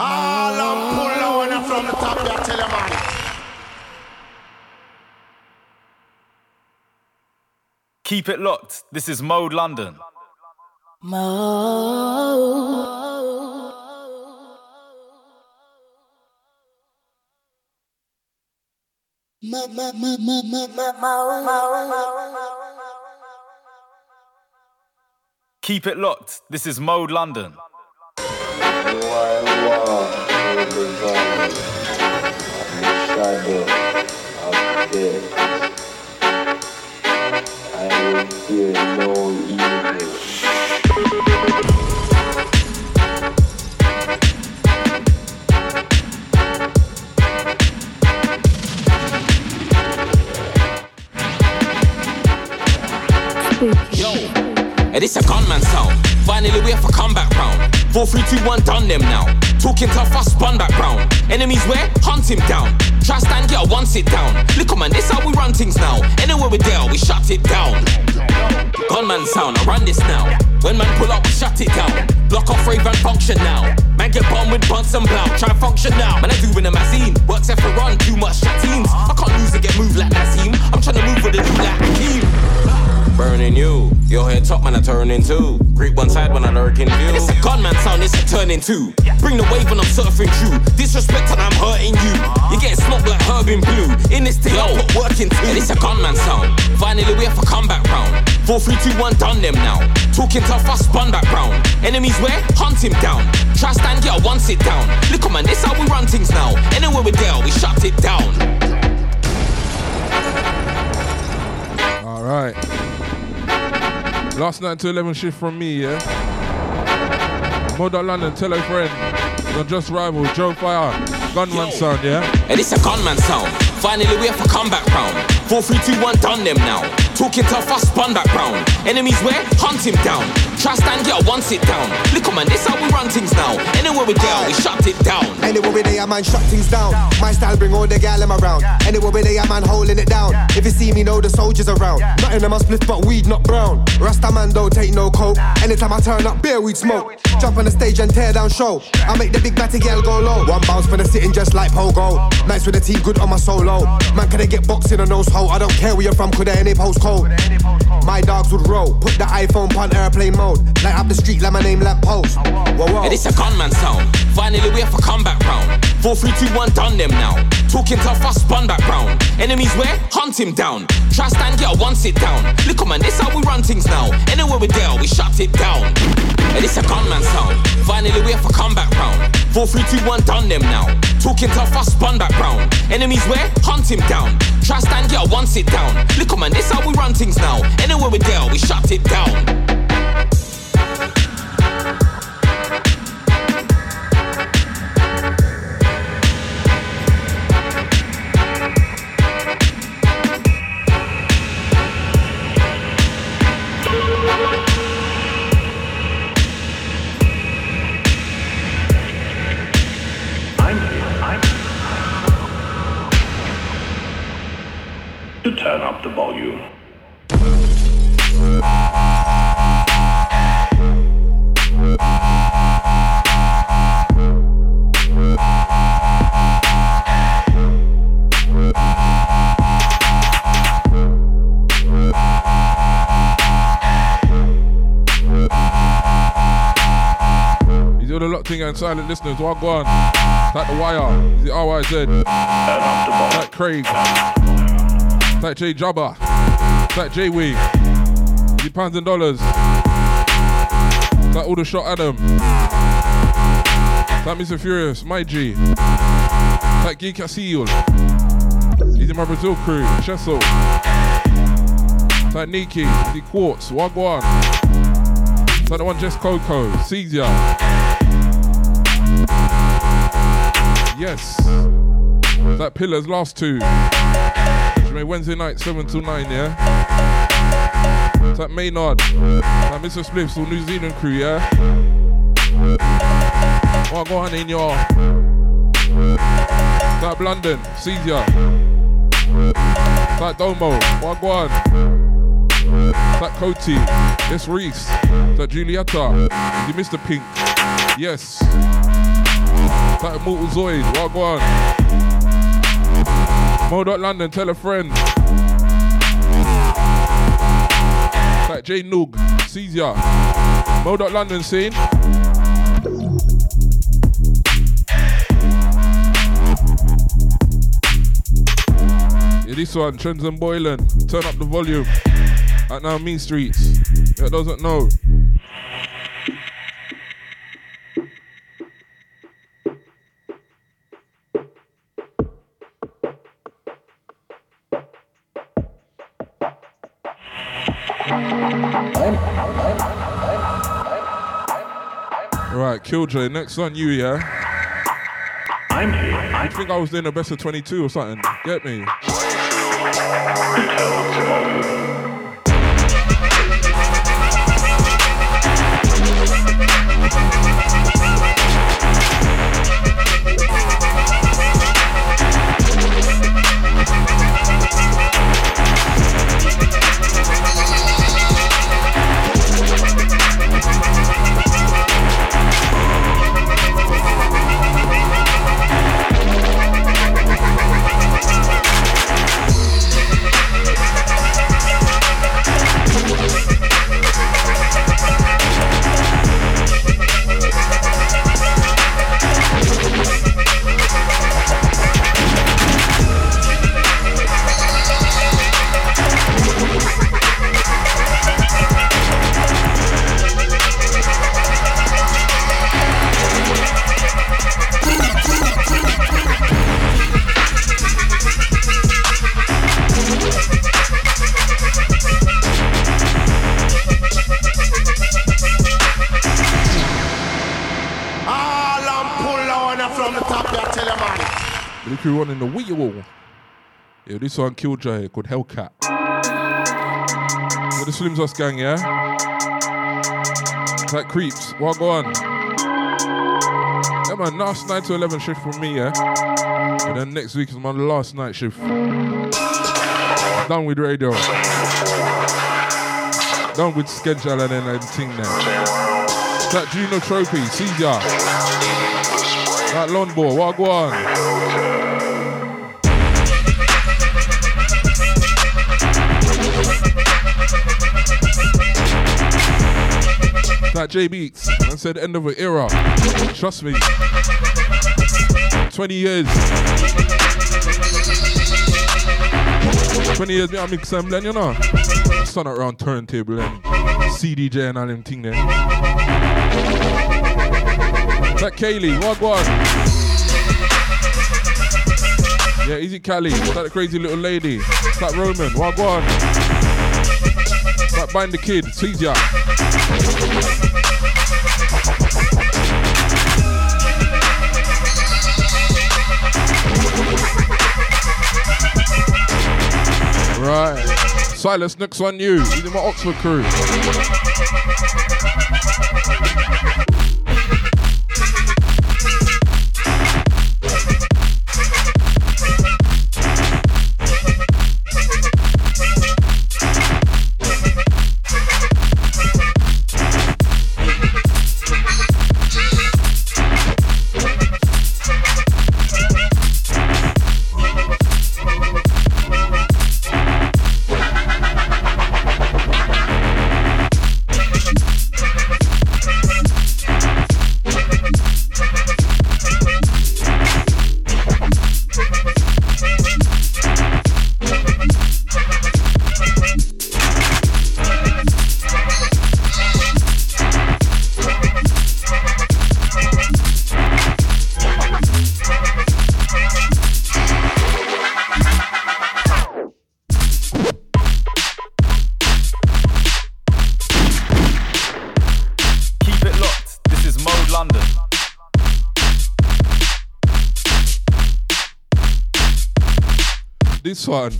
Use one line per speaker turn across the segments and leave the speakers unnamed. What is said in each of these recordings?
All I'm pull on from the top, I tell you, man.
Keep it locked. This is Mode London.
Mode.
Keep it locked. This is Mode London.
Yo, and it's a gunman sound. Finally, we have a comeback round. 4 3 2 1, done them now. Talking tough, I spun back round. Enemies where? Hunt him down. Try stand, get one sit down. Look, oh man, this how we run things now. Anywhere we there, we shut it down. Gunman sound, I run this now. When man pull up, we shut it down. Block off rave and function now. Man get bombed with buns and blow. Try function now. Man, I do in a magazine. Works for run, too much chatines. I can't lose and get moved like Nazim. I'm trying to move with a new like Hakeem. Burning you, your head top man, I turn into. Creep one side when I lurk in view. It's a gunman sound, it's a turning two. Bring the wave when I'm surfing through. Disrespect and I'm hurting you. Uh-huh. You getting smoked like herb in blue. In this thing, I put work into. And it's a gunman sound. Finally, we have a comeback round. 4 3 2 1, done them now. Talking tough, I spun back round. Enemies where? Hunt him down. Try stand, get one sit down. Look, man, this how we run things now. Anywhere we there, we shut it down.
All right. Last night to 11 shift from me, yeah? Mode London, tell a friend. Not just rival, Joe Fire, Gunman Sound, yeah?
And it's a gunman sound. Finally, we have a comeback round. 4 3 2 1, done them now. Talking tough, I spun back round. Enemies where? Hunt him down. Try stand, get one sit down. Look, man, this how we run things now. Anywhere we go, we shut it down.
Anywhere we there, man, shut things down. My style bring all the gal around. Anywhere we there, man, holding it down. If you see me, know the soldiers around. Nothing in my split, but weed, not brown. Rasta man don't take no coke. Anytime I turn up, beer weed smoke. Jump on the stage and tear down show. I make the big batty gal go low. One bounce for the sitting just like pogo. Nice with the team, good on my solo. Man, can they get boxing or nose hole? I don't care where you're from, could I any postcode. My dogs would roll. Put the iPhone on airplane mode. Light up the street like my name lamp post. Whoa, whoa.
And it's a gunman sound. Finally, we have a comeback round. 4 3 2 1, done them now. Talking tough, I spun back round. Enemies where? Hunt him down. Try stand, get one sit down. Look, man, this how we run things now. Anywhere we there, we shut it down. And it's a gunman sound. Finally, we have a comeback round. 4 3 2 1, done them now. Talking tough, I spun back round. Enemies where? Hunt him down. Try stand, get one sit down. Look, man, this how we run things now. Anywhere we there, we shut it down.
And silent listeners. On? Like the wire. It RYZ? Like Craig. Like J Jabba. Like J Wee. It pounds and dollars? Like all the shot Adam. Like Mr. Furious, my G. Like Geek Casil. He's in my Brazil crew. Chesso. Like Niki. The Quartz. Wagwan. Like the one Jess Coco. Caesar. Yes. That Pillars last two. Wednesday night, 7 till 9, yeah? It's that Maynard. That Mr. Spliffs, all New Zealand crew, yeah? Oh, go on in your. That London, Caesar. That Domo, what go on? That Coty, yes, Reese. That Julieta, you Mr. Pink, yes. That Mortal Zoid, what go on? Mo. London, tell a friend. Like J Noog, sees ya. London scene. Yeah, this one, Trends and Boylan. Turn up the volume. At now, Mean Streets. That doesn't know. Right, Killjoy, next on you, yeah?
I'm here.
I think I was doing the best of 22 or something. Get me? This one Killjoy called Hellcat. With the Slimzos gang, yeah? That creeps. What go on? Yeah, man, last 9 to 11 shift for me, yeah? And then next week is my last night shift. Done with radio. Done with schedule and then everything now. That Juno Trophy, see ya. That Longbow, what go on? That J Beats, I said end of an era. Trust me. 20 years. 20 years, me, I mix them, then, you know. Son around turntable and CDJ and all them thing there. That Kaylee, what one? Yeah, easy Cali. That crazy little lady. That Roman, what one? That bind the kid, sees ya. Silas, next one you. In my Oxford crew.
This
one.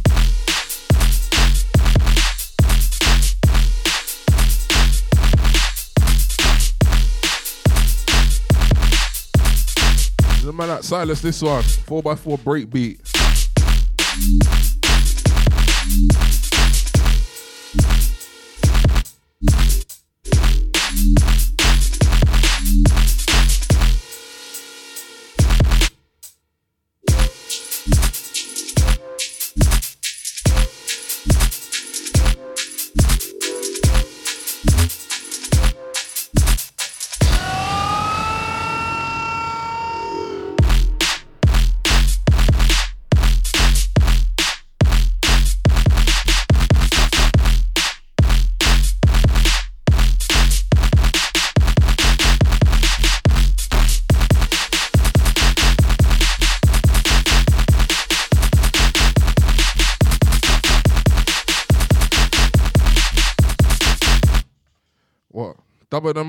The man at Silas, this one. 4x4 breakbeat.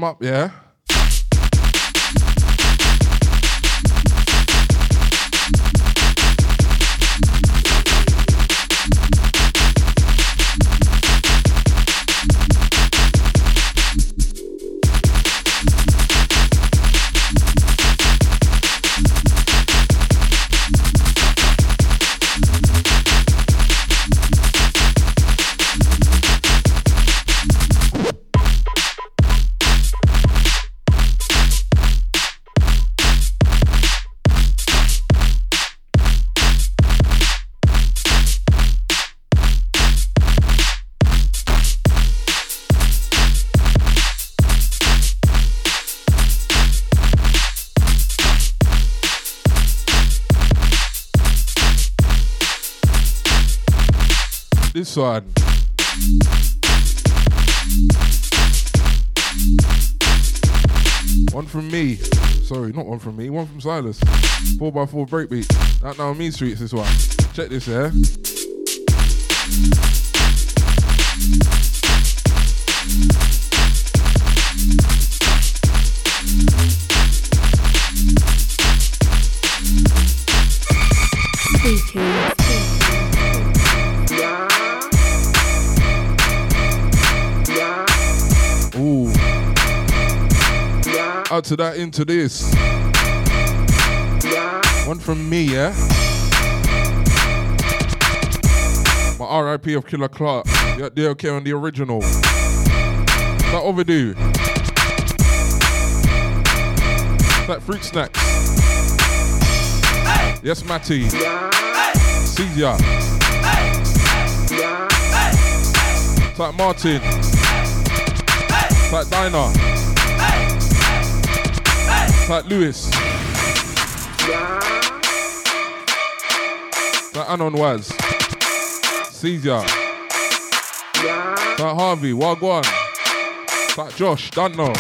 Up, yeah? One. One from me. Sorry, not one from me. One from Silas. 4x4 breakbeat. That now mean streets this one. Check this, yeah? Out to that, into this. One from me, yeah? My RIP of Killer Clark. Yeah, they okay on the original. That overdue. That fruit snacks. Yes, Matty. Caesar. That Martin. That Diner. That Lewis. That Anon was. Caesar. That Harvey. Wagwan. That Josh. Dunno.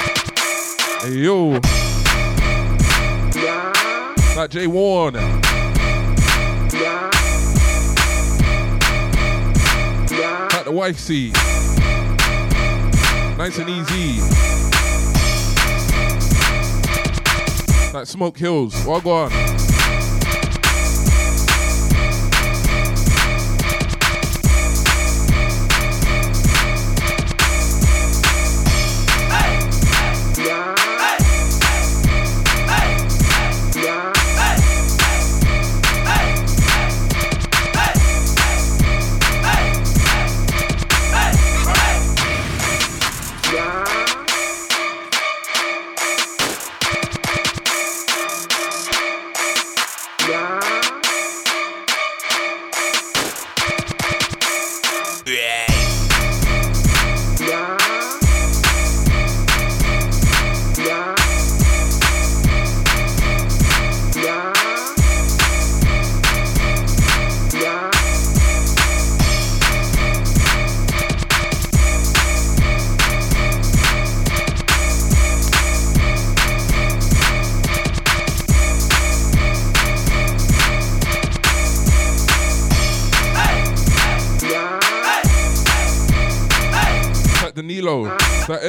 Hey yo. That Jay Warren. That the wife see. Nice and easy. That Smoke Hills. Wagwan.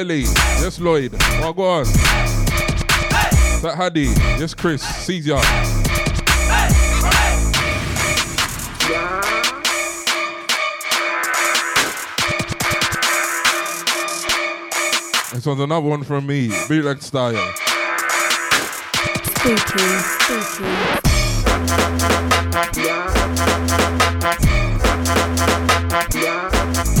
Ellie. Yes, Lloyd. Well, go on. Hey. That Hadi. Yes, Chris. See ya. This one's another one from me, Be Style.
Spooky, spooky.
Yeah. Yeah.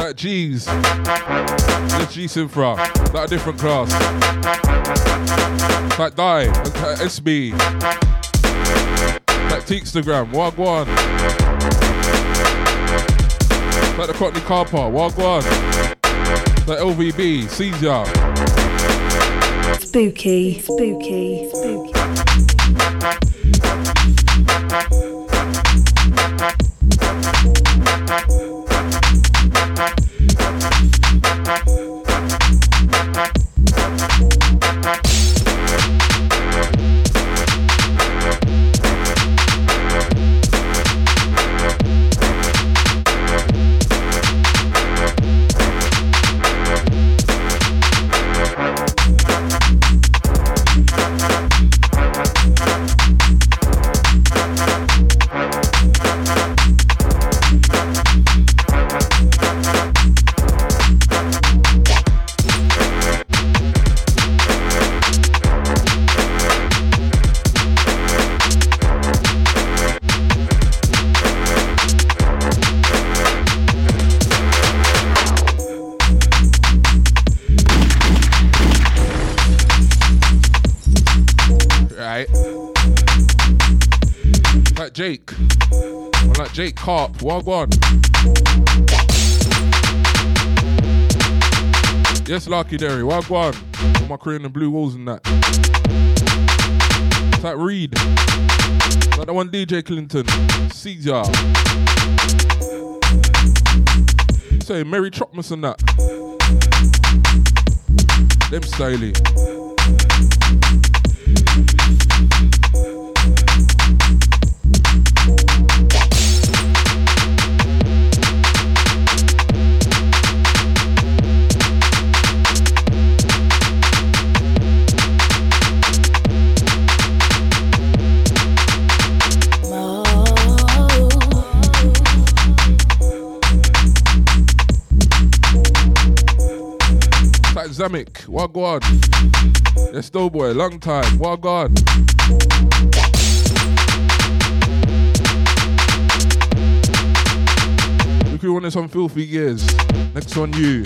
Uh, Jeez. G Synfra. That a different class. That Die. That SB. That Teakstagram. Wagwan. That the Cockney Carpa. Wagwan. That LVB. Caesar.
Spooky, spooky, spooky.
Carp. Wagwan. Yes, Lucky Derry. Wagwan. With my crew in the blue walls and that. It's like Reed. Like the one DJ Clinton. Caesar. Say Mary Chopmas and that. Them styly. Zamek, Wagwan. Yes, Doughboy, long time. Wagwan. Look who wanted some filthy gears. Next on you.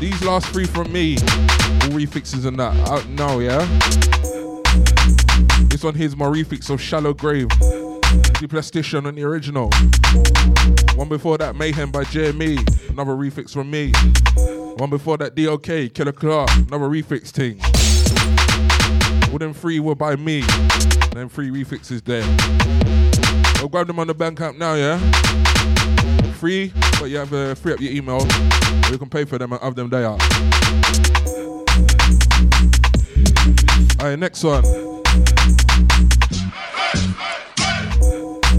These last three from me. All refixes and that. Out now, yeah? This one here's my refix of Shallow Grave. The Plastician on the original. One before that, Mayhem by JME. Another refix from me. One before that, DOK, Killer Clark. Another refix thing. All them three were by me. Then three refixes there. I'll grab them on the Bandcamp now, yeah? Free, but you have to free up your email. Or you can pay for them and have them there. Alright, next one.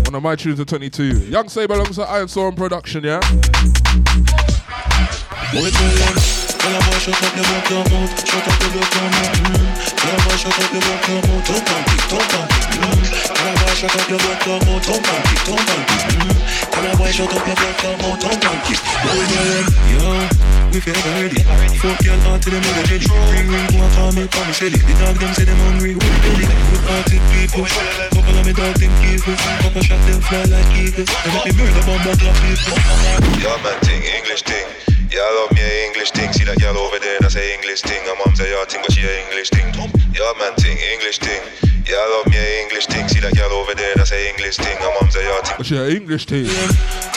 One of my tunes of 22. Young Saber alongside Iron Storm production, yeah?
Tell them, tell a boy shut up your mouth, your mouth, shut up your mouth, your mouth. Mm. A boy shut up your mouth, your mouth, don't don't. Mm. A boy shut up your mouth, your mouth, don't don't. Mm. A boy shut up your mouth, your mouth, don't them, yo, we feel ready. Fuck your heart to them nigga jelly. Ring ring, go and call me, call me Shelly. The dog them say them hungry, with the belly. Good hearted people, couple of me dog think evil. Couple shot them fly like eagles. They make me murder bomb black people.
Yeah, man, ting, English ting. Yeah, I love me a English ting. See that girl over there, that's a English ting. Her mom say, yeah, ting, but she a English ting. Yeah, man, ting, English ting. Yeah, I love me a English ting. See that girl over there, that's a English ting. Her mom say, yeah, ting.
But yeah, English team.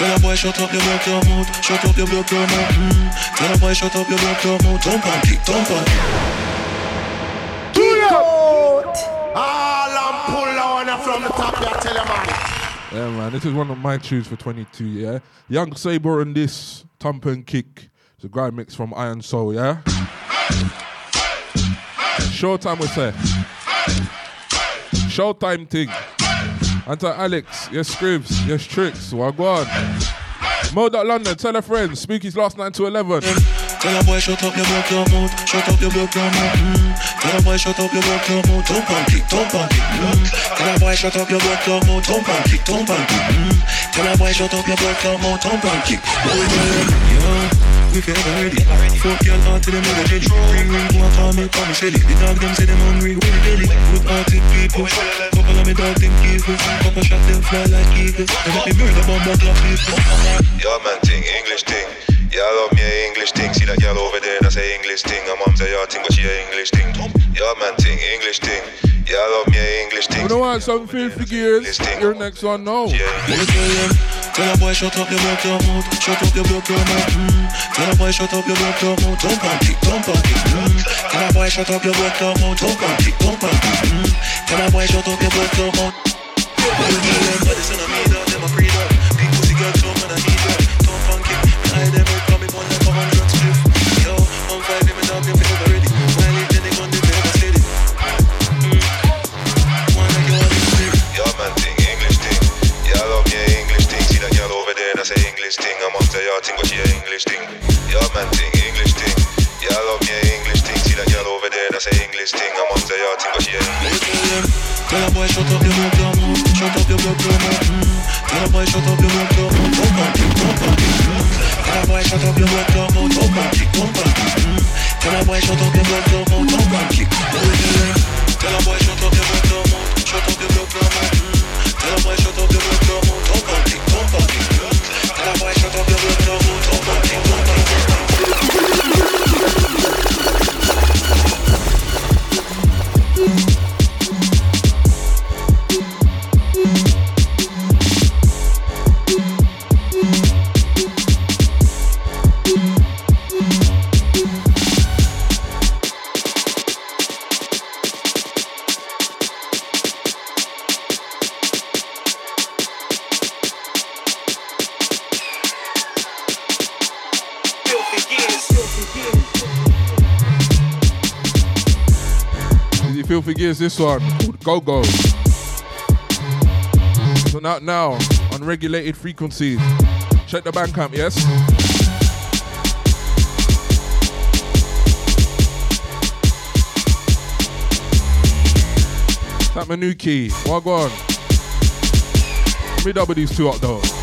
Tell a boy shut up your mouth, your mouth, shut up your mouth, your mouth. Mm. Tell a boy shut up your mouth, your mouth, don't pump it, don't pump it.
All I'm pull on from the top there, tell you man.
Yeah, man, this is one of my tunes for 22, yeah? Young Saber and this, Thump and Kick. It's a grind mix from Iron Soul, yeah? Showtime, we say. Showtime thing. Anti Alex, yes, Scribs, yes, Tricks, Wagwan. Mode London, tell a friend, Spooky's last 9 to 11.
Tell a boy shut up your mouth, your mouth, shut up your mouth, your mouth. Mm. Tell a boy shut up your mouth, your mouth, don't pump it, don't pump it. Mm. Tell a boy shut up your mouth, your mouth, don't pump it, don't pump it. Mm. Tell a boy shut up your mouth, your mouth, don't pump it. Boy, yeah. We feel ready. Fuck your heart to them nigga jelly. Ring ring, go and call me, call me Shelly. The dog them say them hungry, with the belly. Good hearted people. Couple of me dog think evil. Couple shot them fly like eagles. They make me murder bomb black people.
Yeah, man, ting, English ting. That's a English thing. My mum say, yeah, think but she a English thing. Yeah, man, thing, English thing. Yeah, I love me a English thing.
You know what? Some filthy gears. Your next one now.
Yeah.
Wanna tell them, tell a boy shut up your block your mouth, shut up your block your mouth. Mm. Tell a boy shut up your block your mouth, don't pump it, don't pump it. Mm. Tell a boy shut up your block your mouth, don't pump it, don't pump it. Mm. Tell a boy shut up your block your mouth.
Think but she a English thing. Yeah, man, thing, English thing. I love me a English thing. See that girl over there, that's a English thing. Mum say, yeah, think she a English.
Tell a boy shut up your mouth, your mouth, shut up your block, your mouth. Mm. Tell a boy shut up your mouth, your mouth, don't pump it, don't pump it. Mm. Tell a boy shut up your mouth, your mouth, don't pump it, don't pump it. Mm. Tell a boy shut up your block, your mouth, don't pump it. Tell a boy shut up your mouth, your mouth, shut up your block, your mouth. Mm. Tell a boy shut up your block, your mouth, don't pump it, don't pump it.
Gears, this one called Go Go. So now, now on regulated frequencies. Check the Bandcamp, yes? That go on? Let me double these two up though.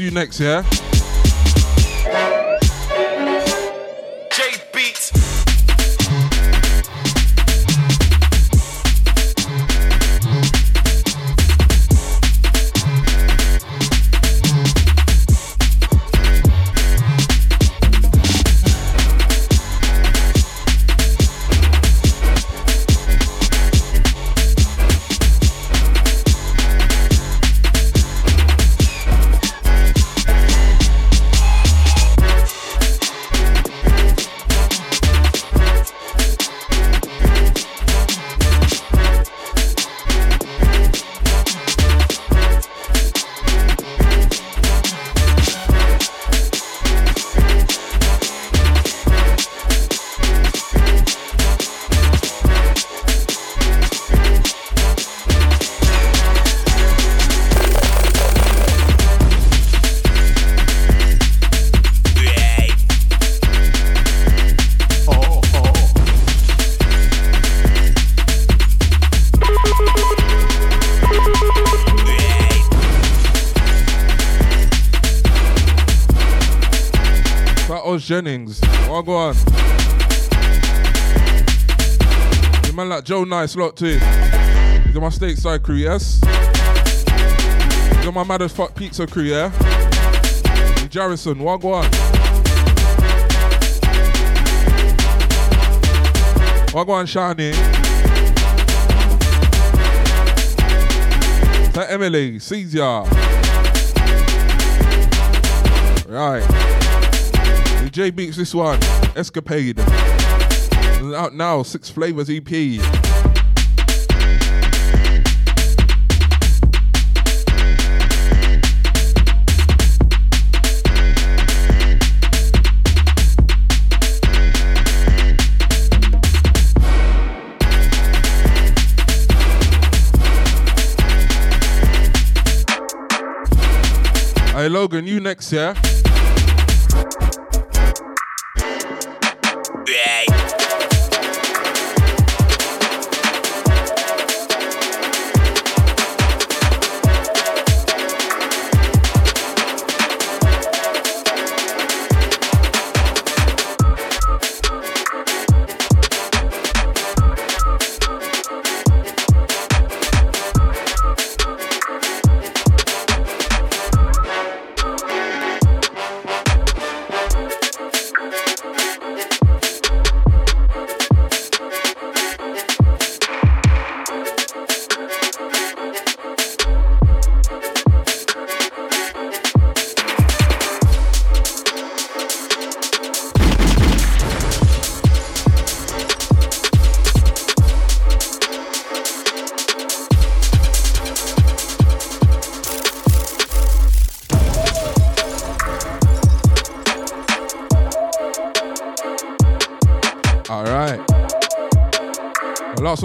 Beats, you next, yeah?
Jennings. What go on? You man like Joe Nice lot too. These are my stateside crew, yes? Are my mad as fuck pizza crew, yeah? Jarrison, what go on? What go on, Shani? That Emily, Caesar. Right. J Beats, this one, Escapade. Out now, Six Flavors EP.
Hey Logan, you next, yeah?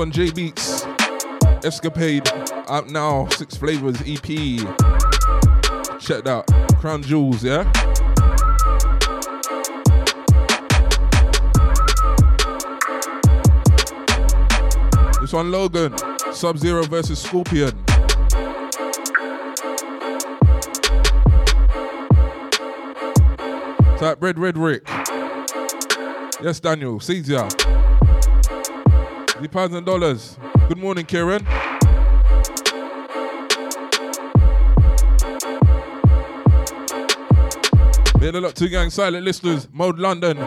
One, J Beats. Escapade. Out now. Six flavors EP. Check that. Crown Jewels, yeah? This one, Logan. Sub Zero versus Scorpion. Type Red Red Rick. Yes, Daniel. Ya. The pounds and dollars. Good morning. Been a lot to gang silent listeners. Mode London.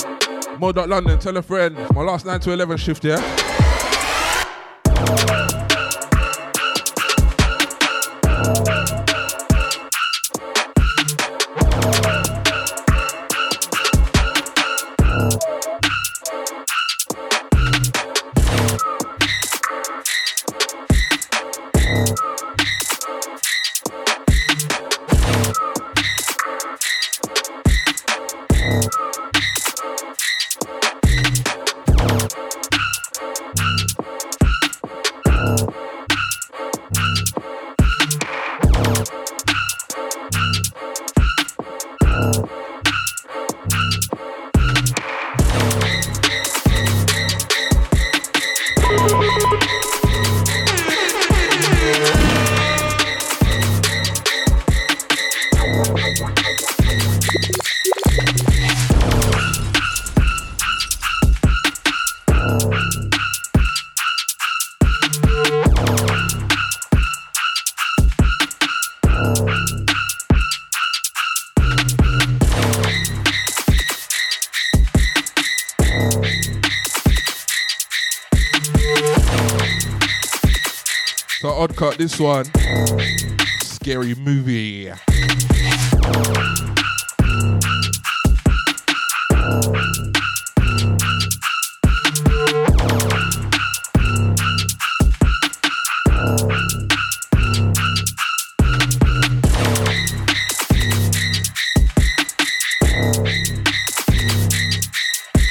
Mode London. Tell a friend. My last 9 to 11 shift, yeah? This one. Scary movie.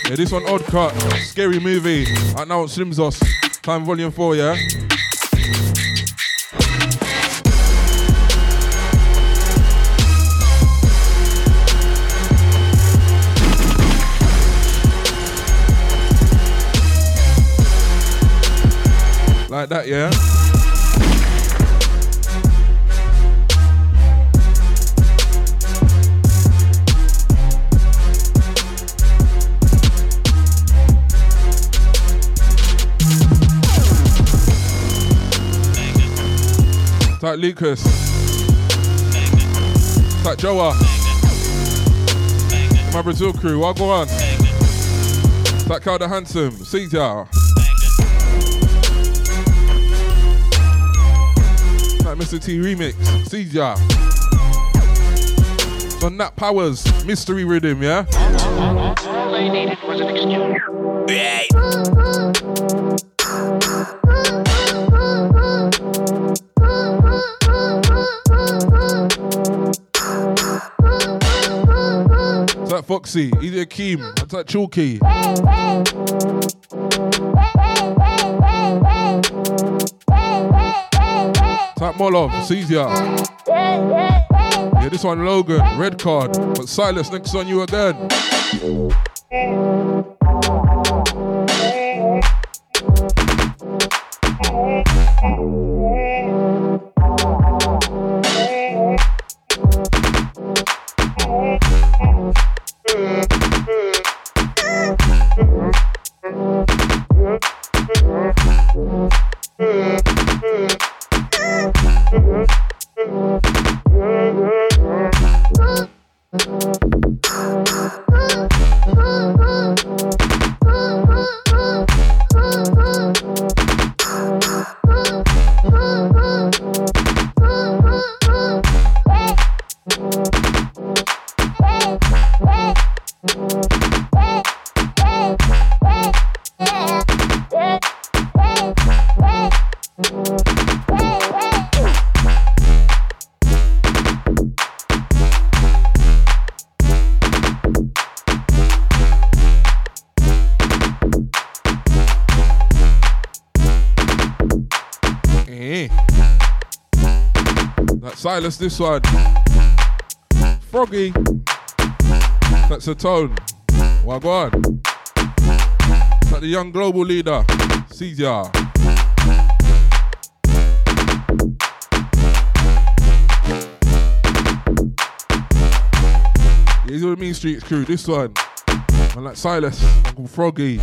Yeah, this one odd cut. Scary movie. Right now on Slimzos. Time volume four, yeah? Like that, yeah? It's like Lucas. It's like Joa. My Brazil crew, what go on? It's like Calder Handsome, Caesar. Like Mr. T remix, Caesar. It's on Nat Powers, Mystery Rhythm, yeah?
All they needed was an excuse.
It's like Foxy, Easy Akeem, it's like Chalky. Like Molov, Caesar. Yeah? Yeah, this one Logan, red card. But Silas, next on you again. Silas, this one. Froggy. That's a tone. On. That the young global leader. Caesar. He's with Mean Streets crew. This one. And like Silas, Uncle Froggy,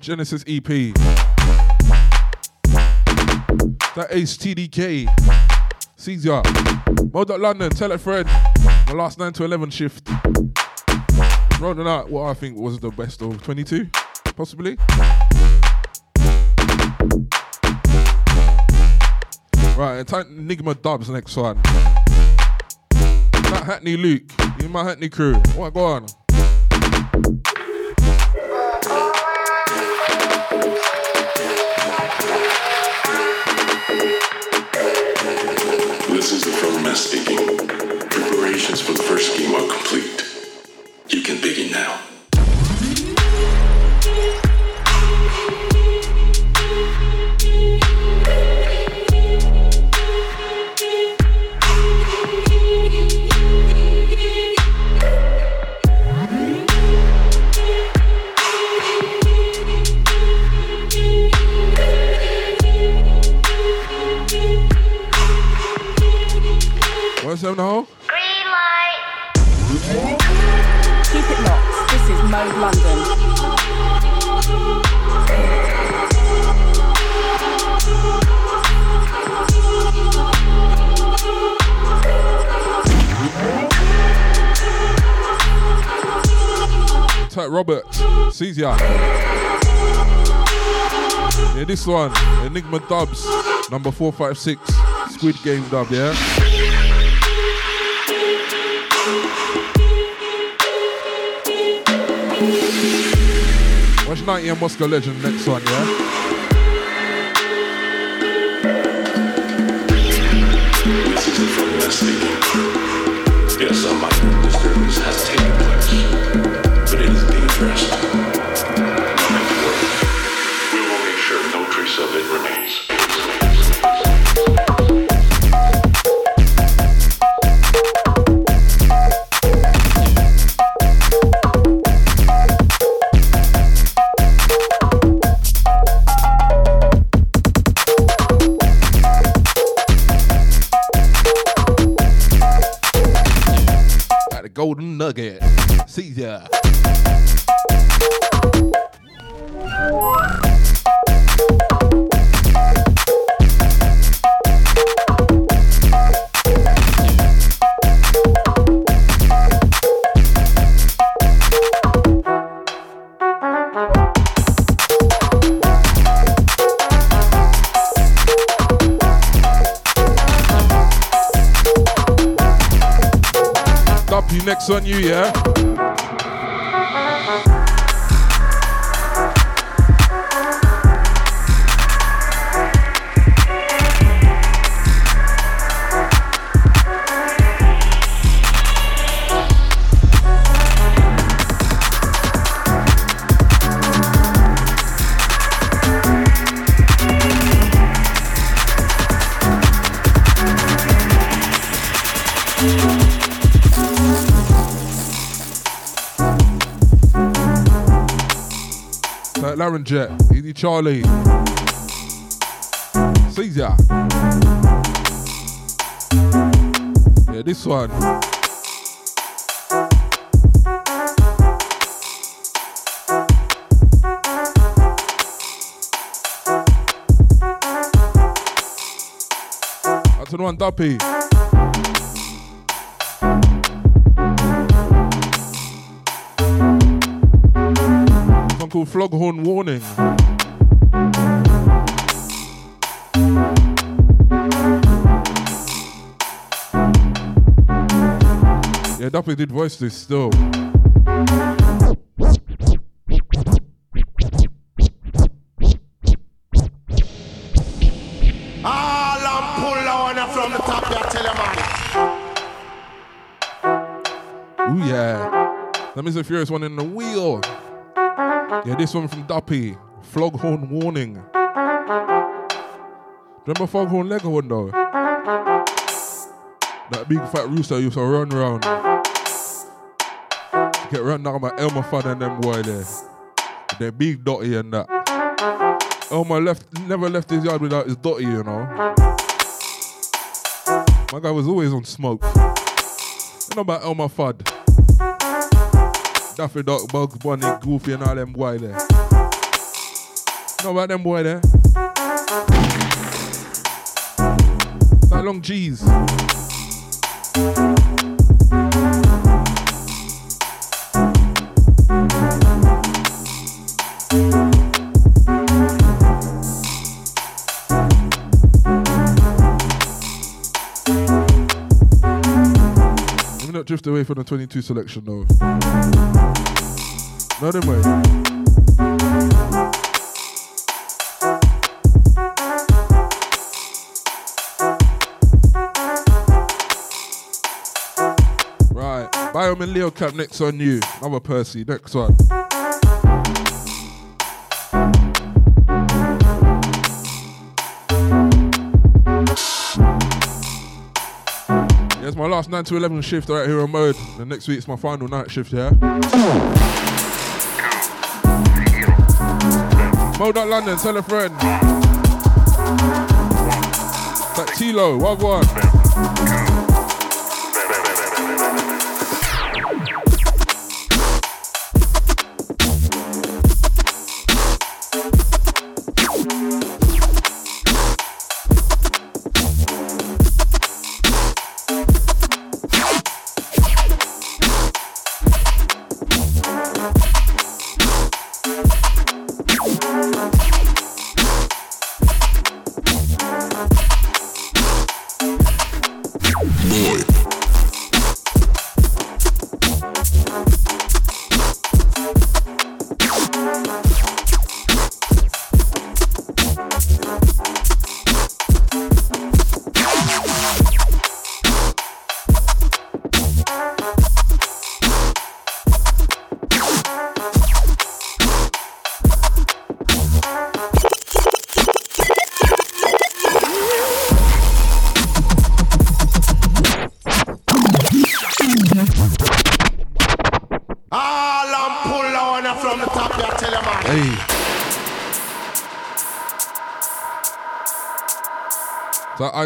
Genesis EP. That Ace TDK. Caesar. Mode London, tell it Fred. My last 9 to 11 shift. Rolling out what I think was the best of 22, possibly. Right, Enigma Dubs next one. Matt Hackney Luke, you my Hackney crew. What go on?
Speaking. Preparations for the first game are complete. You can begin now.
What's up now?
Keep it locked. This is Mode London.
Type Robert, Caesar. Yeah, this one, Enigma Dubs, number 456, Squid Game dub, yeah? Watch 90 and Moscow Legend next one, yeah?
Yes, disturbance has taken place, but it is being addressed. We will make sure no trace of it remains.
Nugget. Caesar. W you, yeah? That Laren Jet. Easy Charlie. Caesar. Yeah, this one. That's the one, Duppy. Floghorn Warning. Did voice this still.
All I'm pull on from the top, yeah, tell you, man.
Ooh, yeah. That means the Furious one in the wheel. Yeah, this one from Duppy. Floghorn Warning. Remember Foghorn Leghorn though? That big fat rooster used to run around. Get run down by Elmer Fudd and them boy there. They're big dotty and that. Elmer left never left his yard without his dotty, you know. My guy was always on smoke. You know about Elmer Fudd? Daffy Duck, Bugs Bunny, Goofy and all them boy there. You know about them boy there? That long G's. Drift away from the 22 selection though. No, them way. Right, Biome and Leo Cap next on you. Another Percy, next one. Last 9 to 11 shift right here on mode. The next week's my final night shift, yeah? Mode London, tell a friend. That Tilo, Wagwan.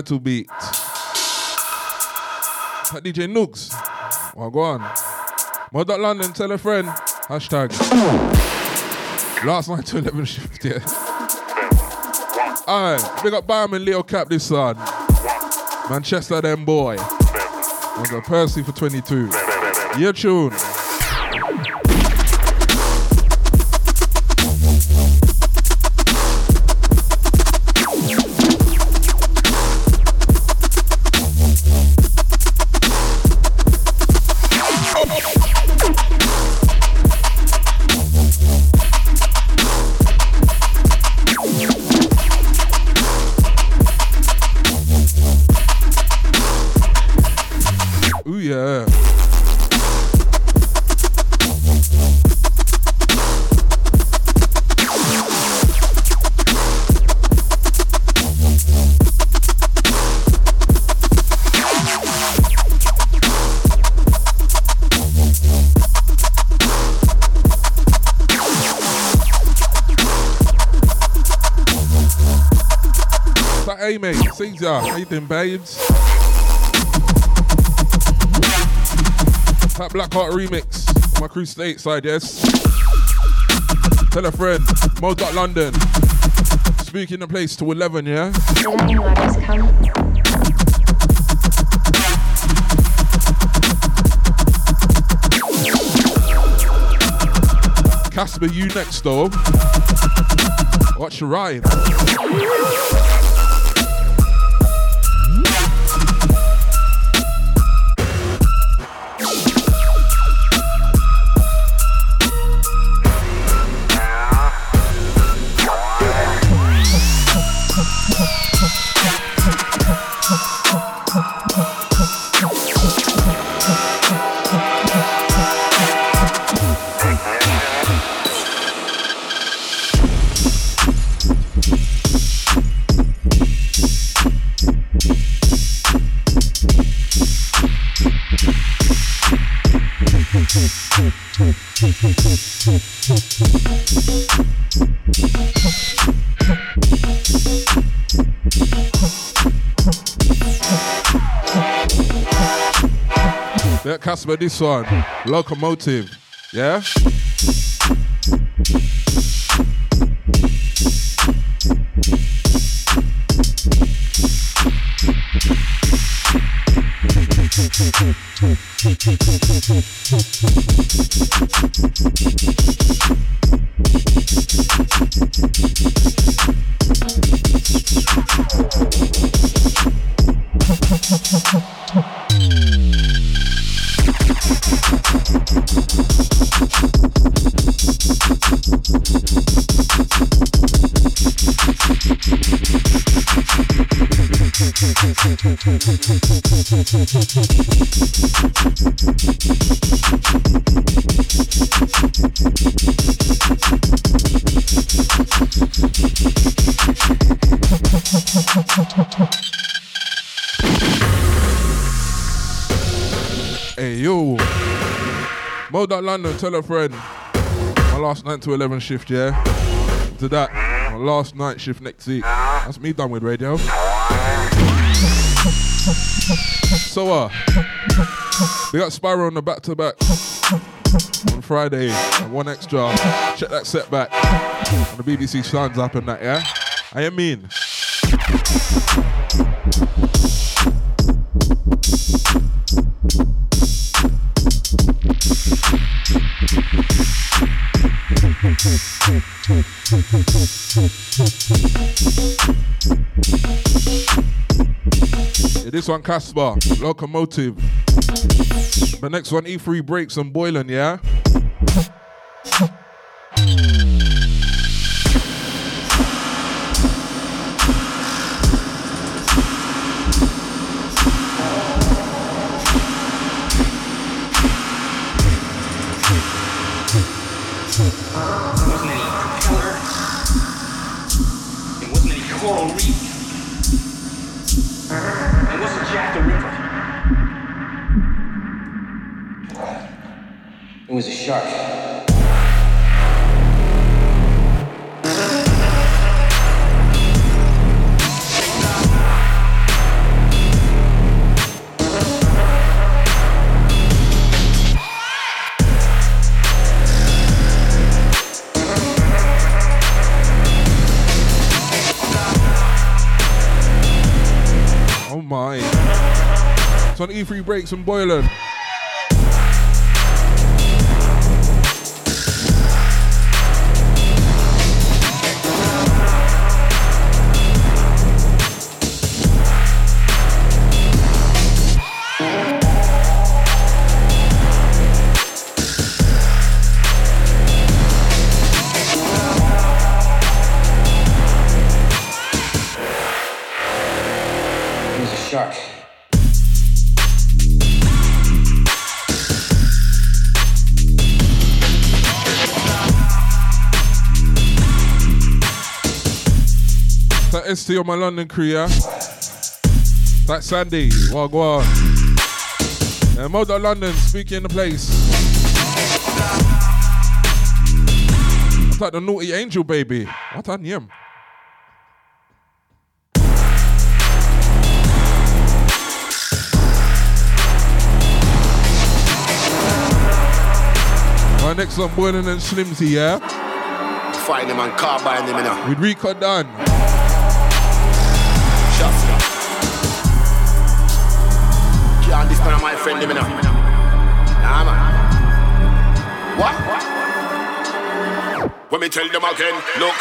That Idle beat. That DJ Nooks. Well, go on. At London, tell a friend. Hashtag. Last night to 11 shift, yeah. Alright, big up Bam and Leo Cap this son. Manchester, them boy. Was got Percy for 22. Your tune. Bay, mate. Caesar. How you doing, babes? That Blackheart remix. My crew stateside, yes. Tell a friend. Mo. London. Speaking the place to 11, yeah? Casper, you next though. Watch your rhyme? That this one. Locomotive. Yeah? Mo. London, tell a friend. My last 9 to 11 shift, yeah? To that, my last night shift next week. That's me done with radio. So, uh, we got Spyro on the back to back on Friday and one extra. Check that setback on the BBC Sounds app and that, yeah? I am mean. Yeah, this one Casper, Locomotive. The next one E3 Breaks and Boylan, yeah? It's on E3 see all my London crew, yeah? That's Sandy. Well, go on. Yeah, Modo London, speaking in the place. It's like the naughty angel, baby. What on him? Our next one, Boylan and Slimsy, yeah?
Find him and car bind him, you know.
With Rico
Dan. Friend, him, know. Nah, man. What? When me tell them again, look,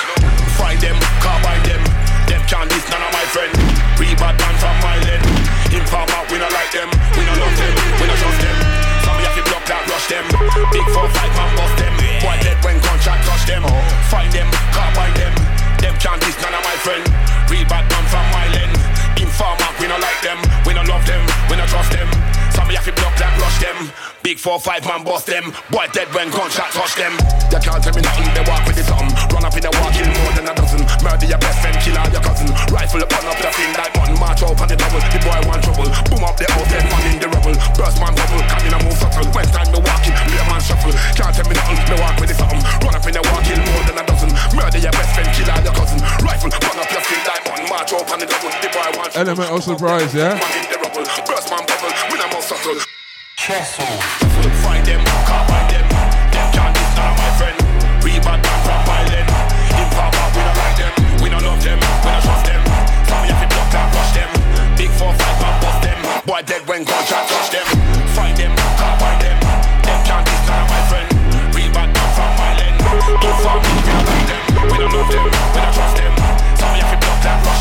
fry them, carbine them. Them can't this none of my friend. We bad man from my land. Informer, we not like them. We not love them. We not trust them. Some me have to block that, rush them. Big four, five man bust them. Boy dead when contract touch them. Find them, carbine them. Them can't this none of my friend. Real bad man from my land. Informer, we not like them. We not love them. We not trust them. Some me have to block that, rush them. Big four, five man bust them. Boy dead when contract touch them. You can't tell me nothing. They walk with the something. Run up in the walk, kill more than a dozen. Murder your best friend, kill all your cousin. Rifle upon up the thing like one. March out on the double. The boy want trouble. Boom up the house, dead man in the rubble. Burst man bubble. Come in and move subtle. When time to walk in, be a man shuffle. Can't tell me nothing. They walk with the something. Run up in the walk, kill more than a dozen. Murder your best friend, kill all your cousin. Rifle, run up your thing like one. March out on the double. The boy want.
Element of surprise, yeah?
Man in the rubble. Burst man bubble. When I'm more subtle. Find them, them. Them can't this none my friend. We bad man from my land. Informer, we don't like them. We don't love them. We don't trust them. Some me have to block that, rush them. Big four, five man bust them. Boy dead when gunshot touch them. Find them, carbine them. Them can't this none my friend. We bad man from my land. Informer, we not like them. We don't love them. We don't trust them. Some me have to block that, rush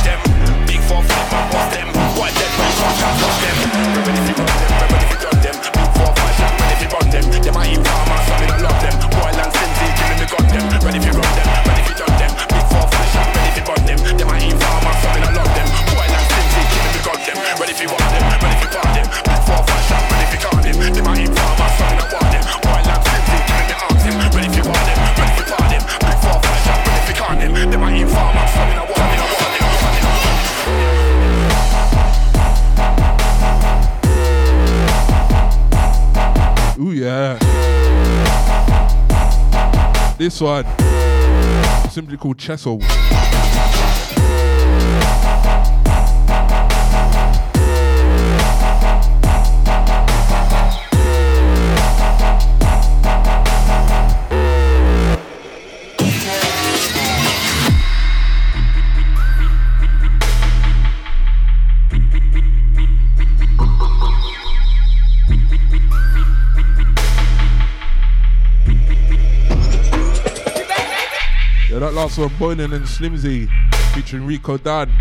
This one, simply called Chesso. One, Boylan and Slimzy, featuring Rico Dan.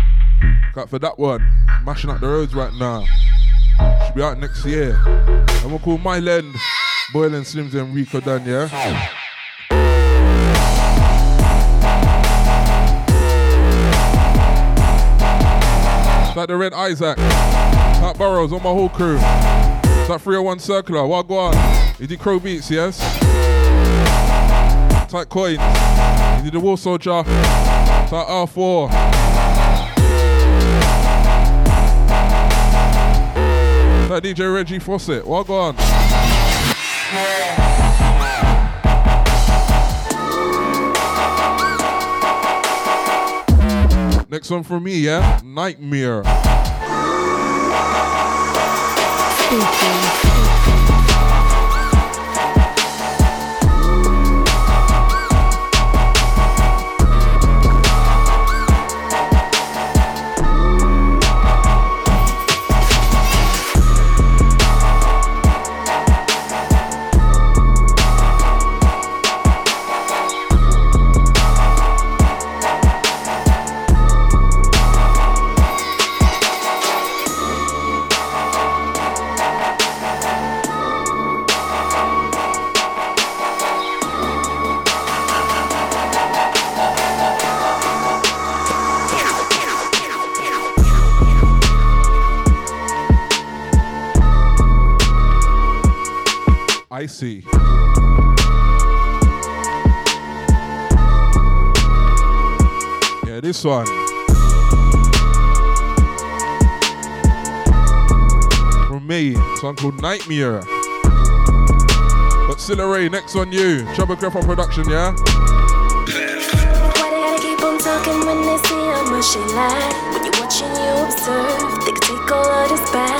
Out for that one. Mashing up the roads right now. Should be out next year. And we'll call My Land, Boylan, Slimzy, and Rico Dan, yeah? It's like the Red Isaac. Pat Burrows on my whole crew. It's like 301 Circular. On? You did Crow Beats, yes? Tight coins. You did the War Soldier. Tight R4. That DJ Reggie Fawcett. What go on? Next one from me, yeah? Nightmare. Nightmare. But still array, next on you. Trouble Creffer production, yeah?
Talking when they see how much? When you watching, you observe. They take all of this back.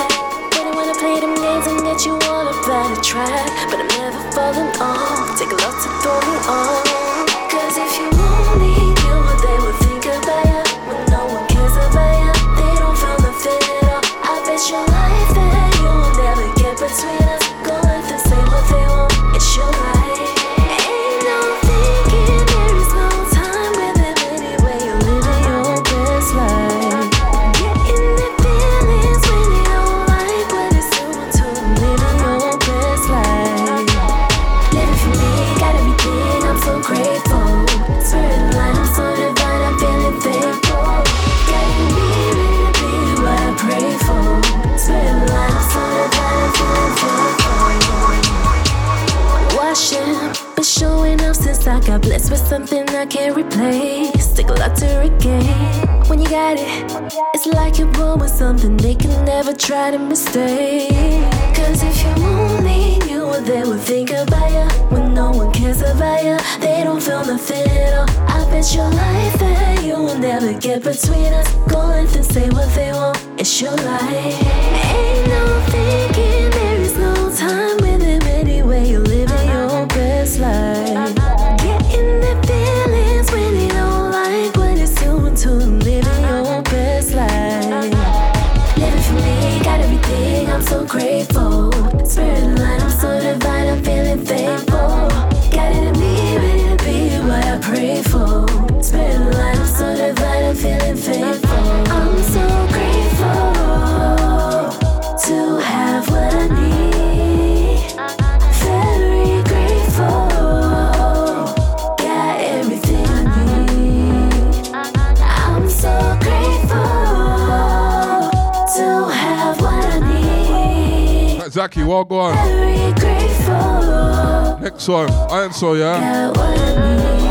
I can't replace. Take a lot to regain. When you got it, it's like you're born with something they can never try to mistake. Cause if you only knew what they would think about you when no one cares about you, they don't feel nothing at all. I bet your life that you will never get between us. Go and say what they want. It's your life. Ain't no thinking.
Go on. Next one. Iron Soul, yeah?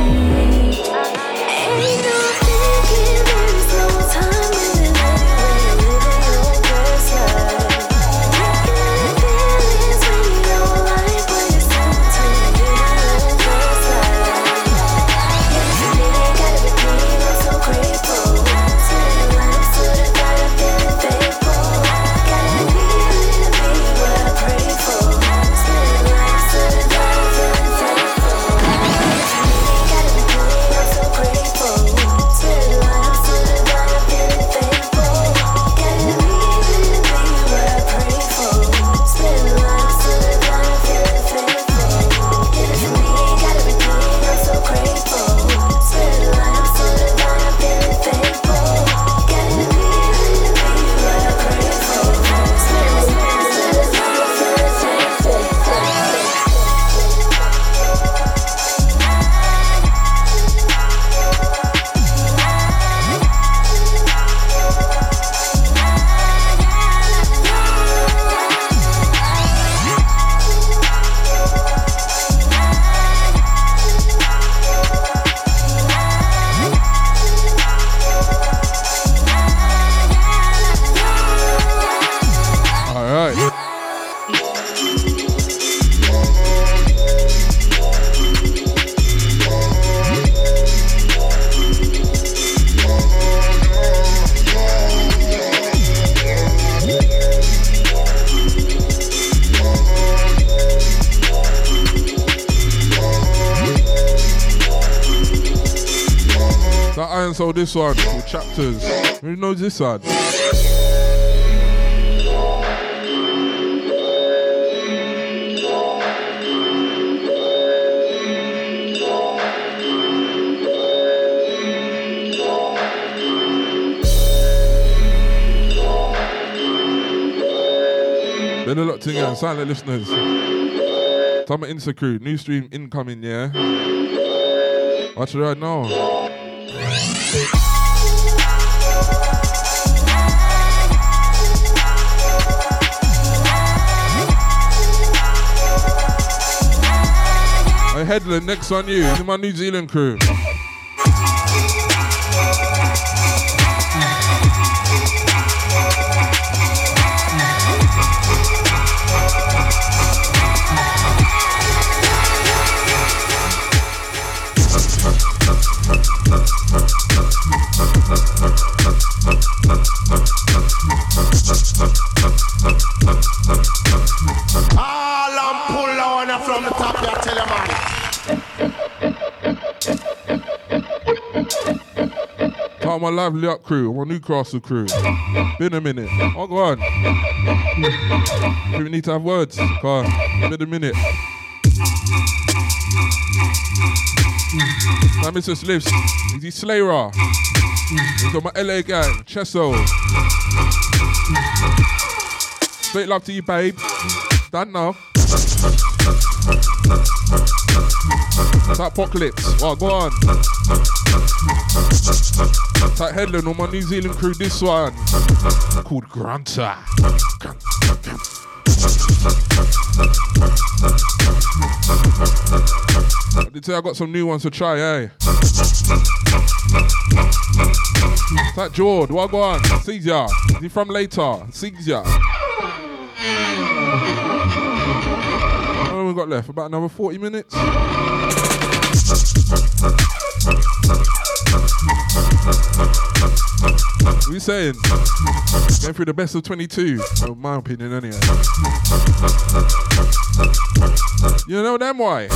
this one called Chapters. Who knows this one? Been a lot to you, silent listeners. Summer Insta Crew, new stream incoming, yeah? Watch it right now. Headland next on you. To my New Zealand crew. Lively up crew, my Newcastle crew. Been a minute. Oh, go on. We need to have words. Come on. Been a minute. Now, Mr. Slips, is he Slayer? He's got my LA gang, Chesso. Straight love to you, babe. Done now. That apocalypse. Oh, go on. That headland on my New Zealand crew, this one. Called Granta. I did say I got some new ones to try, eh? That Jord? Sees ya. Is he from later? Ya. How long we got left? About another 40 minutes? What are you saying? Going through the best of 22, in my opinion, anyway. You know them why?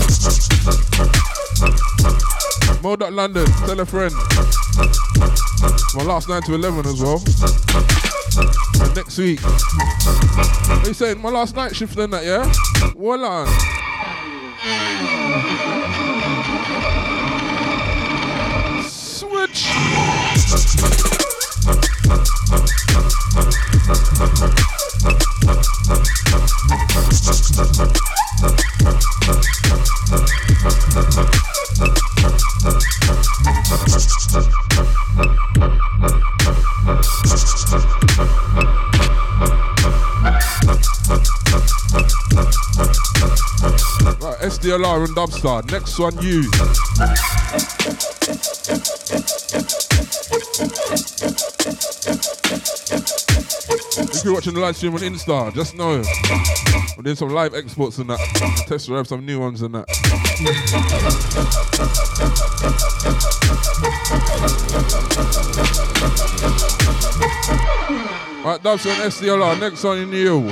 Mo. London, tell a friend. My last 9 to 11 as well. Next week. What you saying? My last night shift then that, yeah? Well on. Switch. SDLR and Dubstar. Next one, you. If you're watching the live stream on Insta, just know we're doing some live exports and that. Test drive some new ones and that. Right, Dubs on SDLR. Next one in you.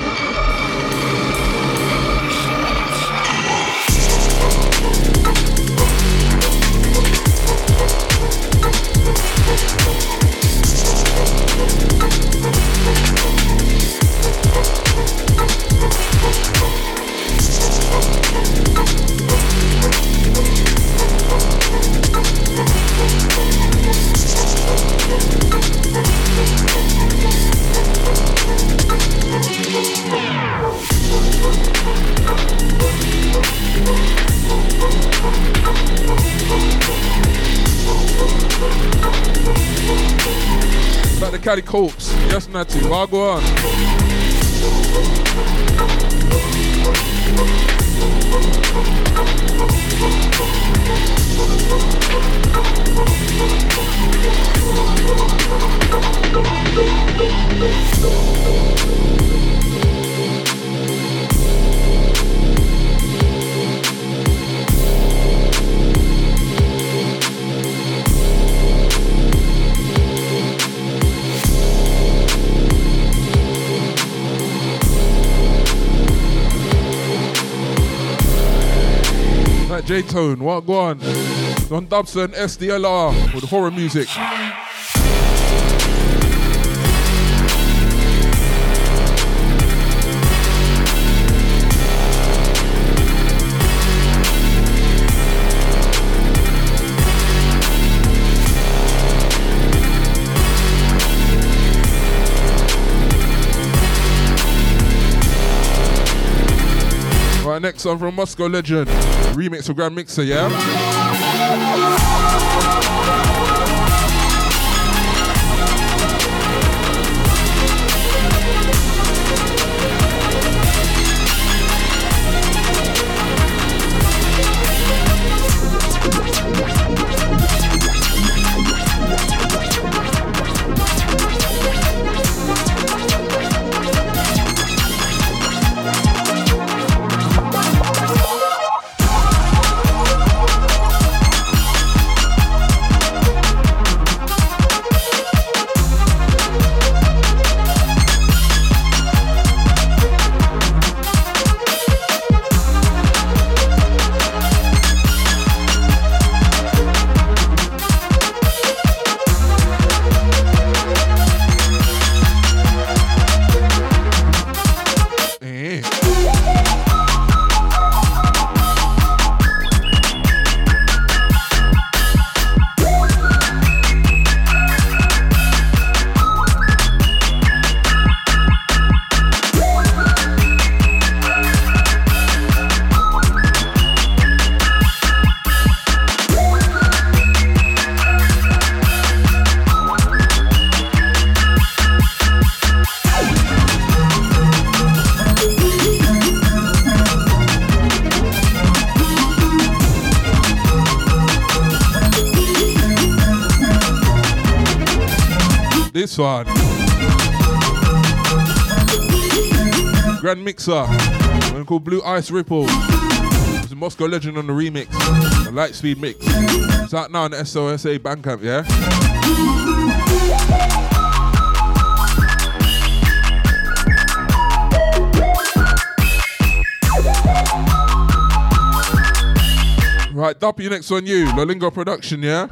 Back to Cali Colts. Yes, Natty. Well, Thank you. J Tone, what go on? Don Dobson, SDLR with horror music. Next one from Moscow Legend. Remix of Grand Mixer, yeah?
mixer. One called Blue Ice Ripple. It's a Moscow Legend on the remix. A Lightspeed mix. It's out now on SOSA Bandcamp, yeah? Right, W next on you, Lolingo Production, yeah?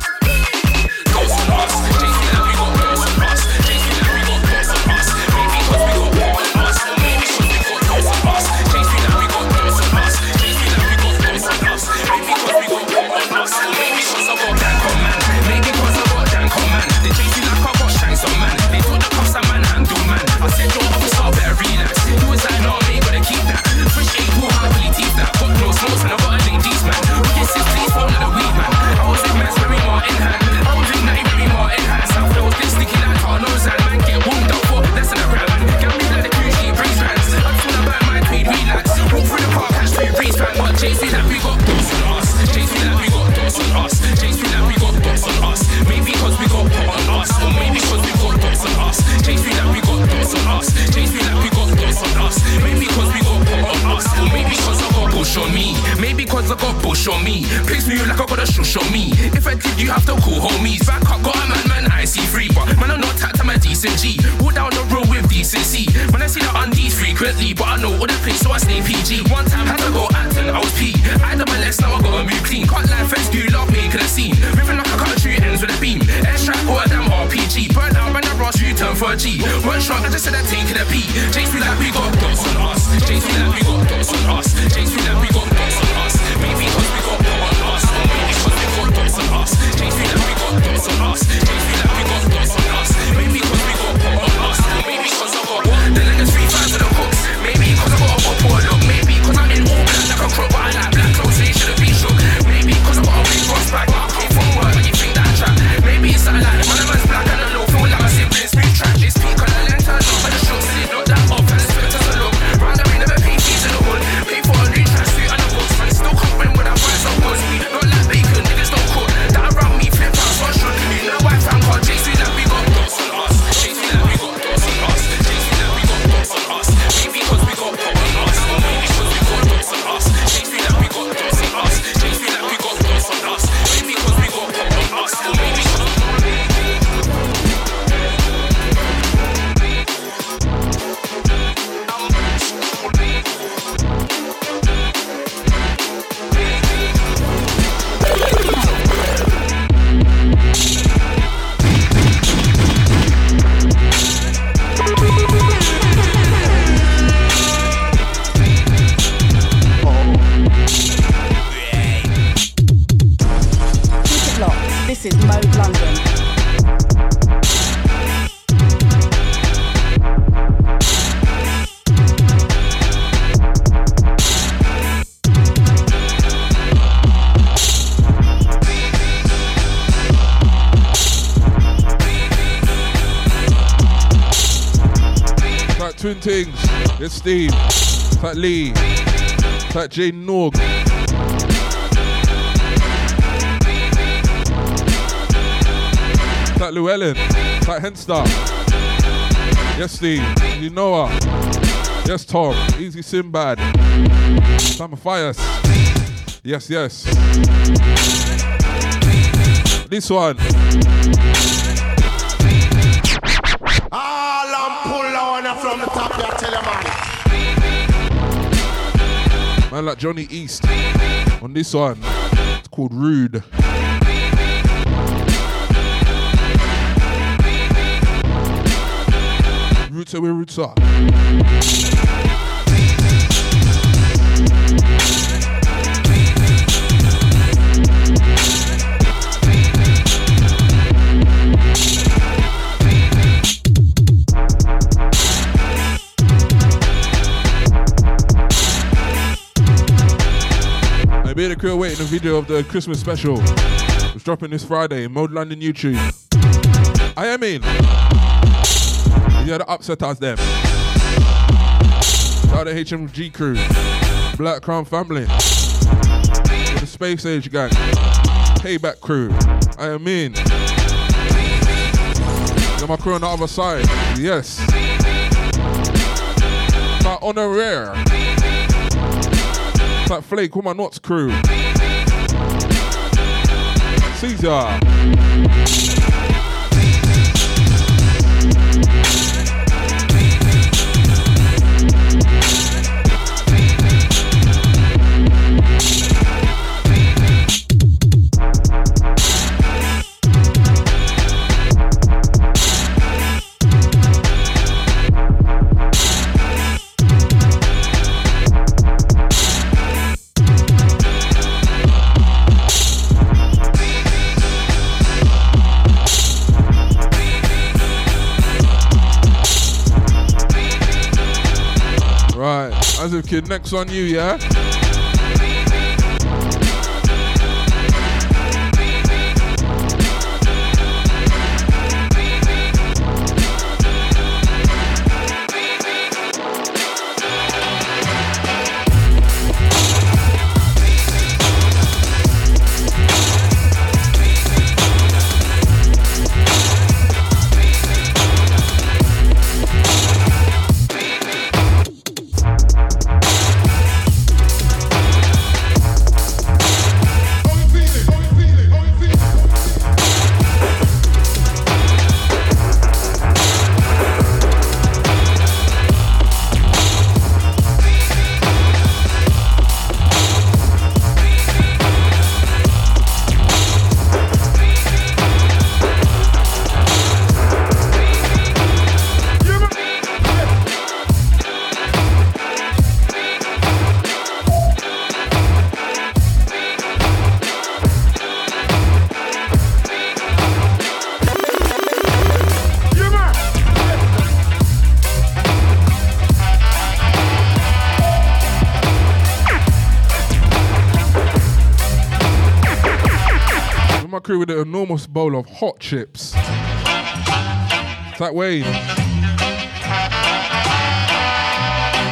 Lee. Type J Norg. Type Llewellyn. Type Henstar. Yes, Steve. You know her. Yes, Tom. Easy Sinbad. Summer Fires. Yes, yes. This one.
Man
like Johnny East. On this one, it's called Rude. Roots are where roots are. be the crew waiting a video of the Christmas special. It's dropping this Friday, Mode London YouTube. I am in. You had the upset as them. Shout out the HMG crew, Black Crown family, the Space Age gang, Payback crew. I am in. Got
my crew on the other side. Yes. My honor rare honoraire. That flake with my nuts crew. Caesar. As if kid, next on you, yeah? An enormous bowl of hot chips. That Wayne.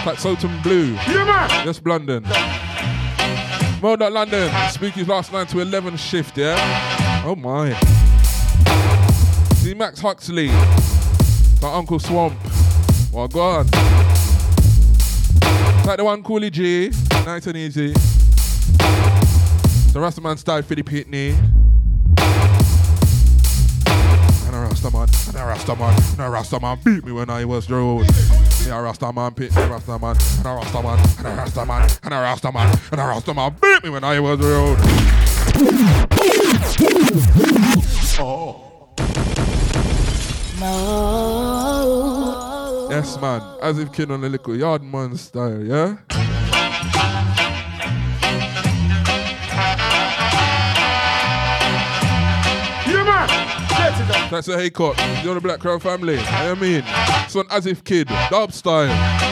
That Soton Blue. Yeah, man. Yes, London. Mode London. Spooky's last 9 to 11 shift, yeah? Oh my. See Max Huxley. That Uncle Swamp. Well, go on. Like the one Cooly G. Nice and easy. The Rastaman style the pitney. Rastaman, and a Rastaman, and a Rastaman beat me when I was road. Yeah, a Rastaman pit, a Rastaman, and a Rastaman, and a Rastaman, and a Rastaman, and a Rastaman beat me when I was road. Oh. No. Yes, man. As if kid on the little yard man style? Yeah, That's a Haycock. You're the Black Crow family. I mean, son as if kid, dub style.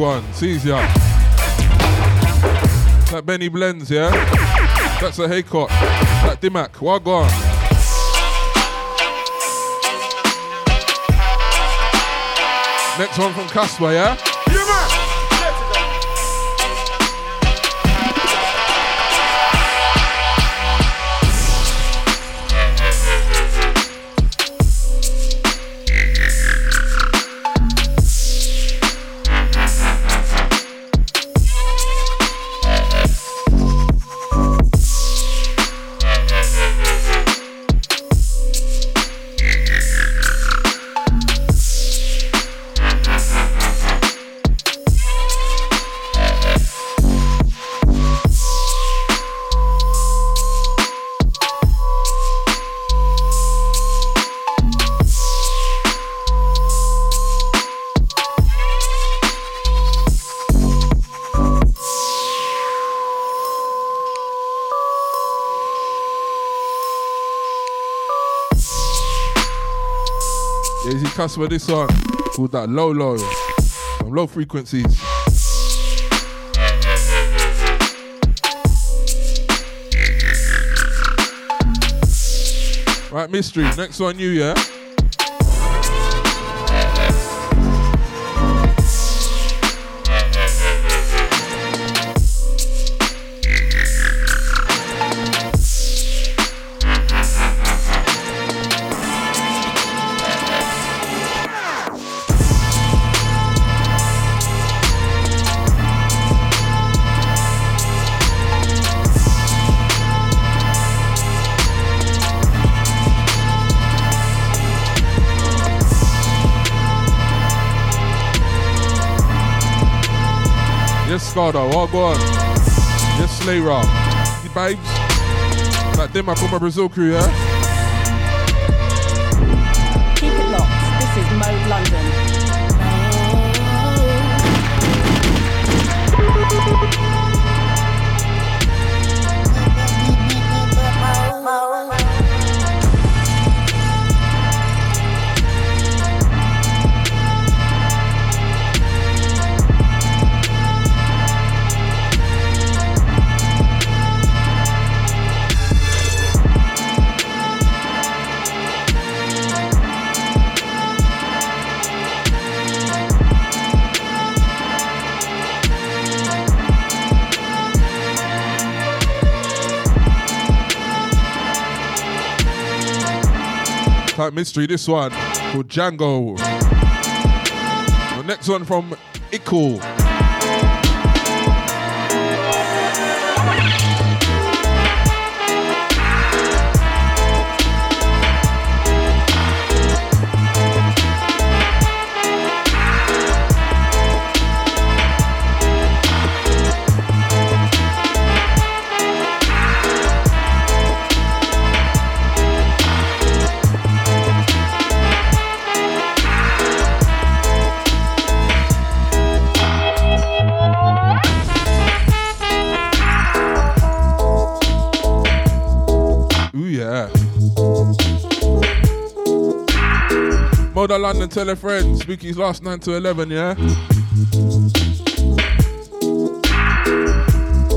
Yes, Jedi one. Sees ya. That Benny Blends, yeah? That's a haycot. That Dimac. Wagwan. Next one from Casper, yeah? Cuss with this one called that low low. Some low frequencies. Right, mystery. Next one, you, yeah? Oh yes, Scardo, all go on. Yes, Slayer. You babes. That Denmark from my Brazil crew, yeah? Mystery, this one called Django. The next one from Ickle. Moda London, tell a friend. Spooky's last 9 to 11, yeah?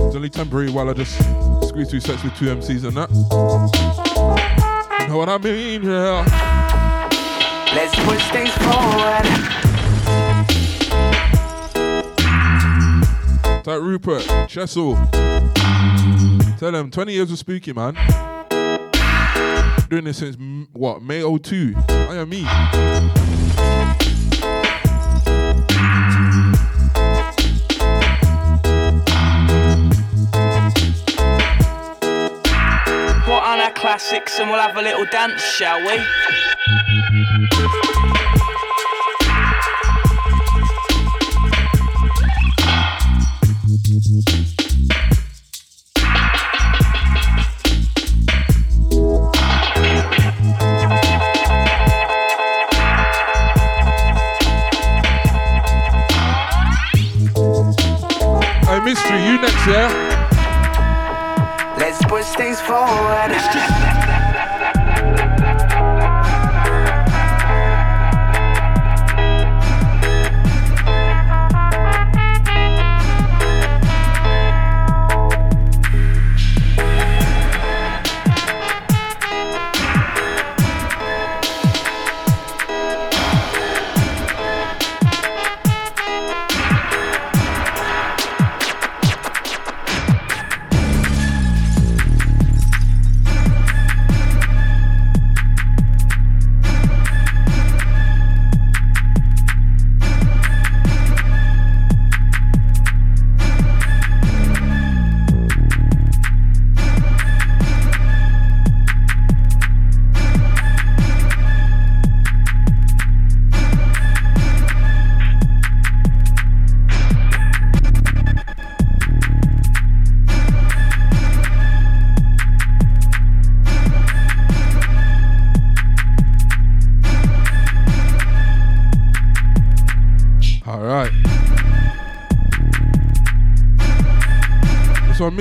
It's only temporary while I just squeeze two sets with two MCs and that. You know what I mean, yeah?
Let's push things forward.
Type Rupert, Chessel. Tell them 20 years of Spooky, man. Doing this since, what, May 02? I am me.
Put on our classics and we'll have a little dance, shall we? Let's push things forward.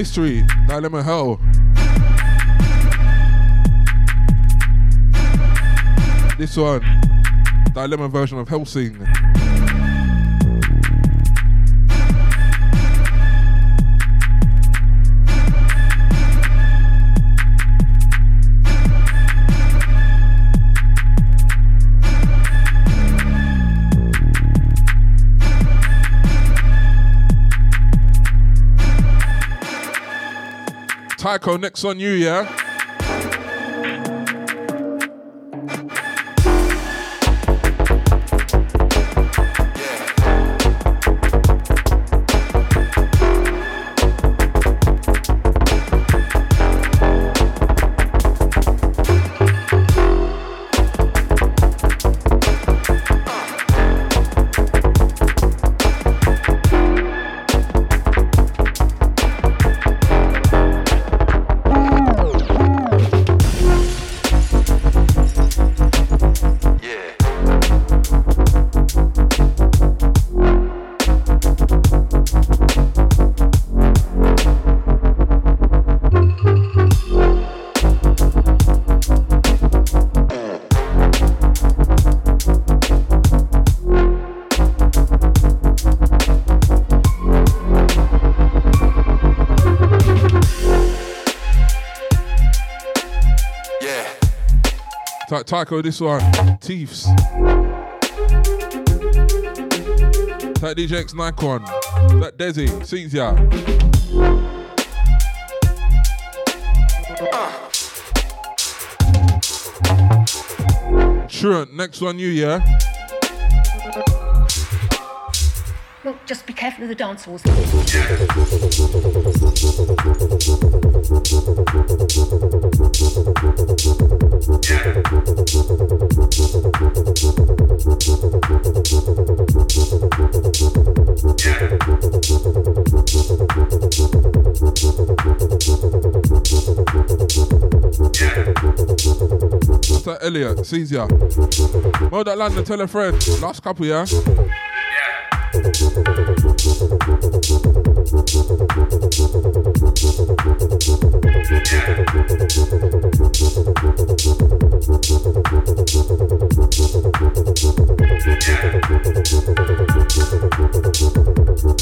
Mystery, Dilemma Hell. This one, Dilemma version of Helsing. Next on you, yeah? Tycho, this one. Teeths. That DJ X Nikon. That Desi. Sees ya. Uh. Truant, next one you, yeah?
Just be careful of the dance halls.
Elliot? Sees ya. Well, that London, tell a friend. Last couple, yeah?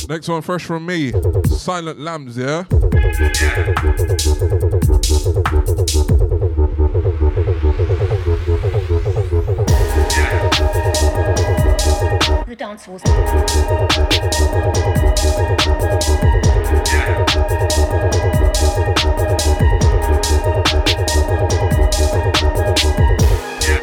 Next one, fresh from me. Silent Lambs, yeah?
The dance halls. Right.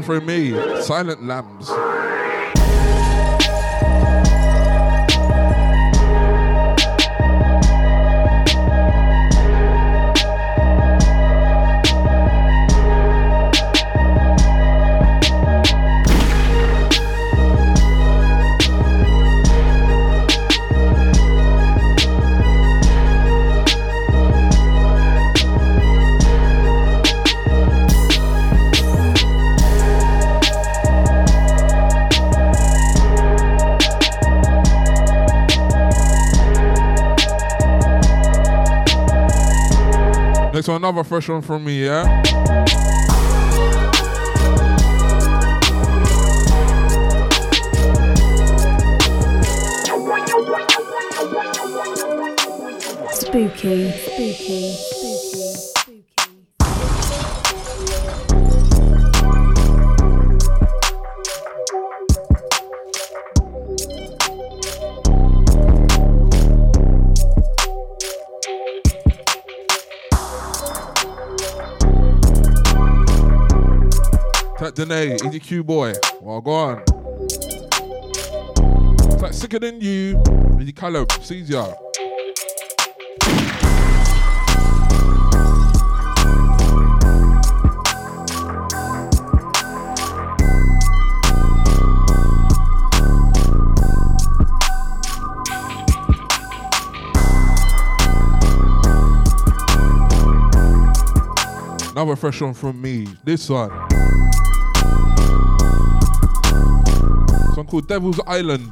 From me. Silent Lambs. Another fresh one from me, yeah?
Spooky, spooky, spooky.
Danae, Q boy. Well, go on. It's like sicker than you. Easy Caleb, sees ya. Another fresh one from me. This one. Called Devil's Island.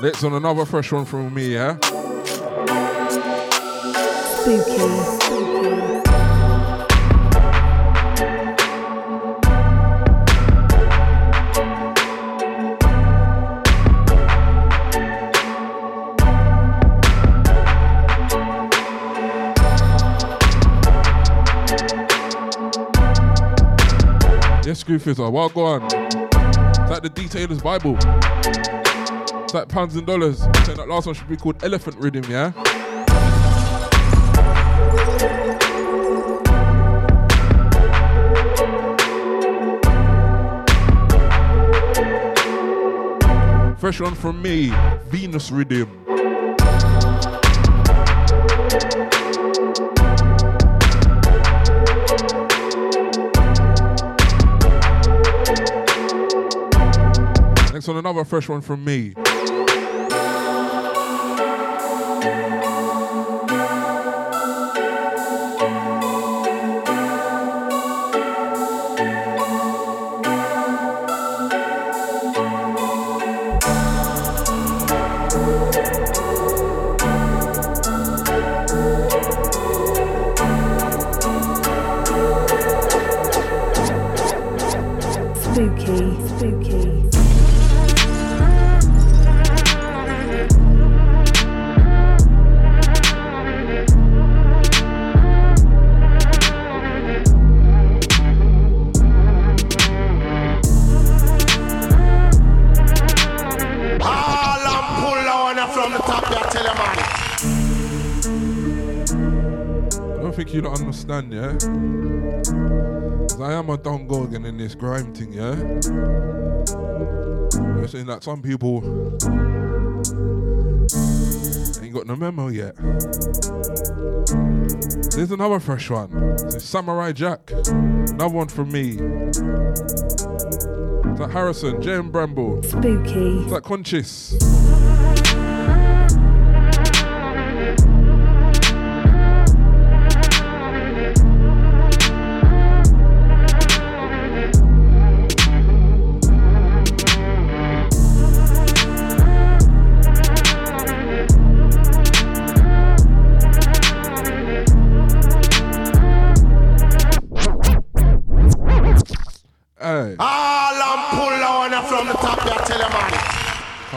Next on another fresh one from me, yeah?
Spooky.
Screwfizzer, well go on. It's like the Detailer's Bible. It's like pounds and dollars. Saying that last one should be called Elephant Rhythm, yeah? Fresh one from me, Venus Rhythm. On another fresh one from me. Understand, yeah? 'Cause I am a Don Gorgon in this grime thing, yeah? You're saying that some people ain't got no memo yet. There's another fresh one. It's Samurai Jack. Another one from me. Is that Harrison, J and Bramble?
Spooky.
Is that Conscious?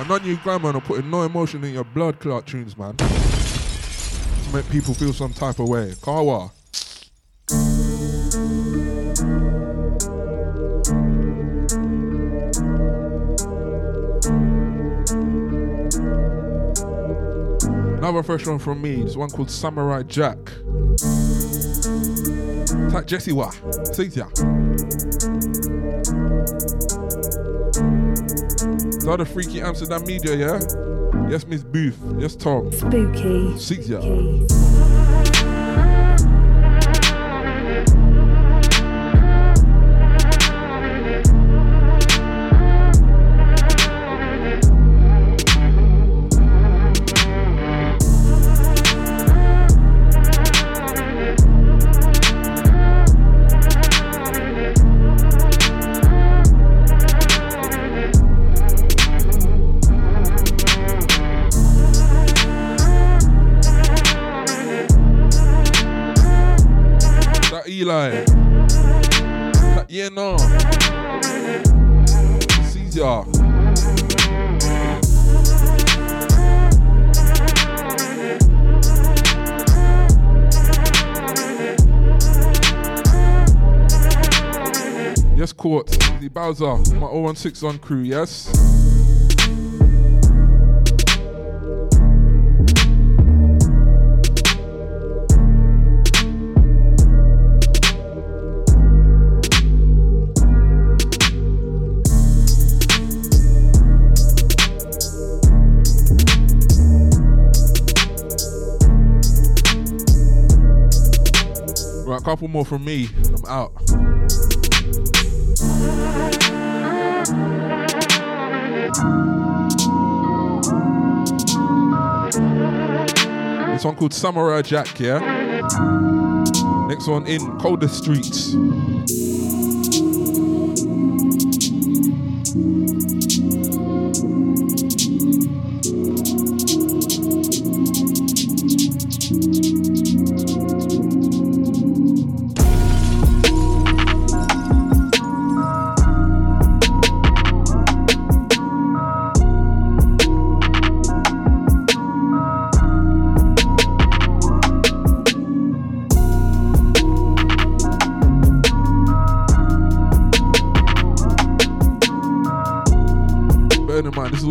I know grandma are putting no emotion in your blood clot tunes, man. To make people feel some type of way. Kawa. Another fresh one from me. This one called Samurai Jack. Type Jesse Wa. Six ya. Is that the freaky Amsterdam media, yeah? Yes, Miss Booth. Yes, Tom.
Spooky.
Six ya. Bowser, my 016 on crew, yes? Right, couple more from me. I'm out. This one called Samurai Jack, yeah? Next one in Colder Streets.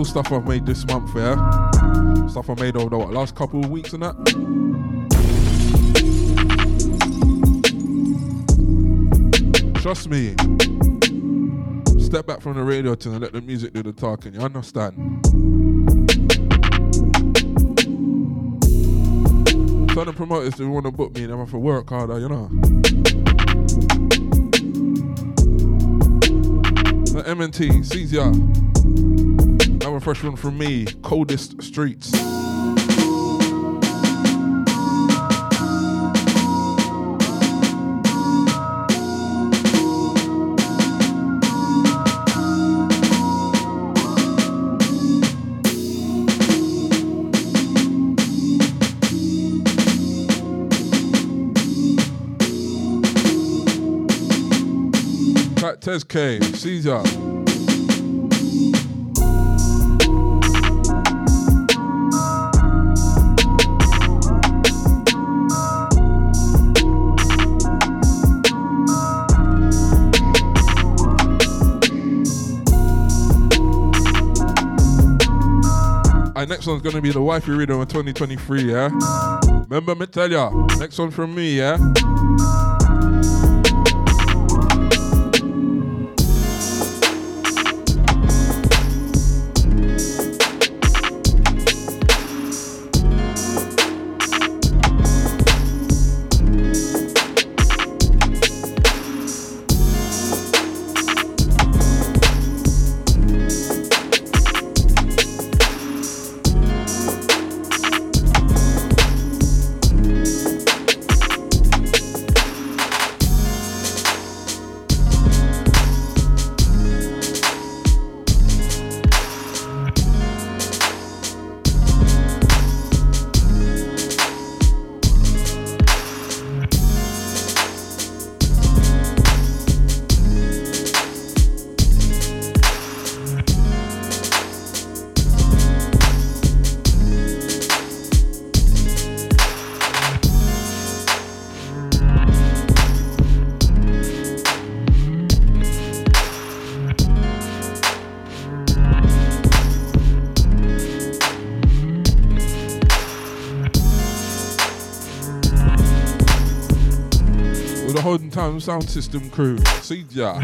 All stuff I've made this month, yeah? Stuff I made over the what, last couple of weeks and that. Trust me. Step back from the radio to and let the music do the talking. You understand? Tell the promoters they want to book me and have to work harder, you know. The M&T, Caesar. Fresh one from me, Coldest Streets. Tez K, Caesar. Next one's gonna be the wifey rhythm of 2023, yeah? Remember me tell ya, next one from me, yeah? The Sound System crew. See ya.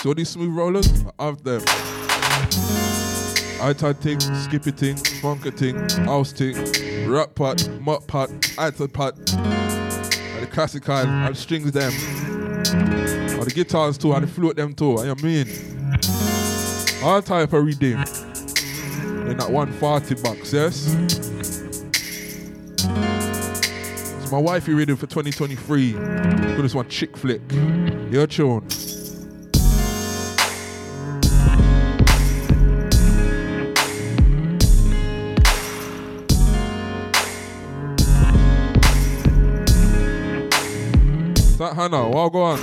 So these smooth rollers, I have them. iTad ting, skippy ting, funky ting, house ting, rap pot, mop pot, iTad pot, and the classic kind, and the strings them. And the guitars too, and the flute them too, and you mean? All type of redeem. In that 140 bucks, yes? It's my wifey reading for 2023. For this one, chick flick. Your tune. That Hannah, well go on.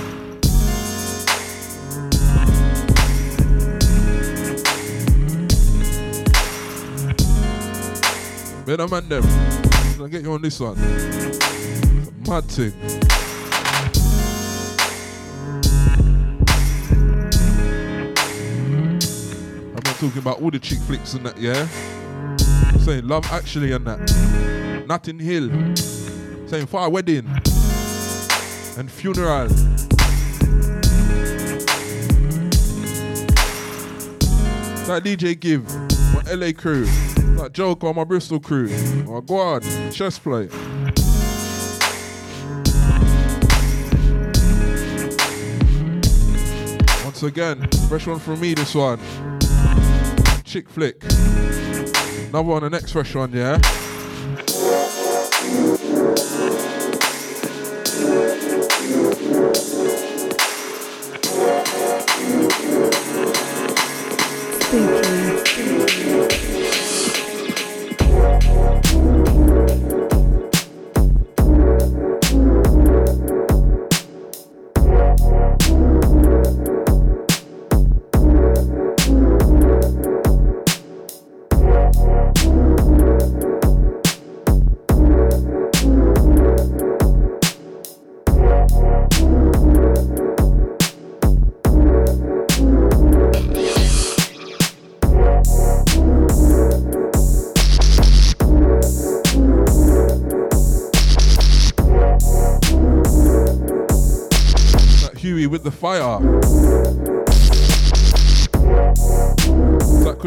Better man them. I'll get you on this one. I'm not talking about all the chick flicks and that, yeah? I'm saying love actually and that. Notting Hill. I'm saying fire wedding and funeral. That DJ Give, my LA crew. That Joker, my Bristol crew. My God, chess play. Once again, fresh one from me, this one. Chick flick. Another one, the next fresh one, yeah?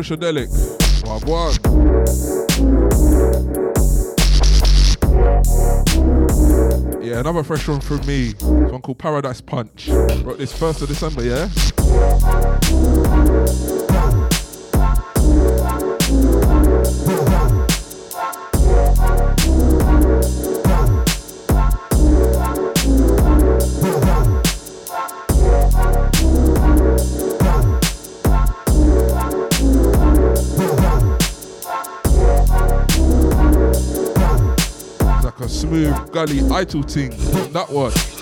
On. Yeah, another fresh one from me. One called Paradise Punch. Wrote this 1st of December, yeah? Smooth gully idle thing. That one.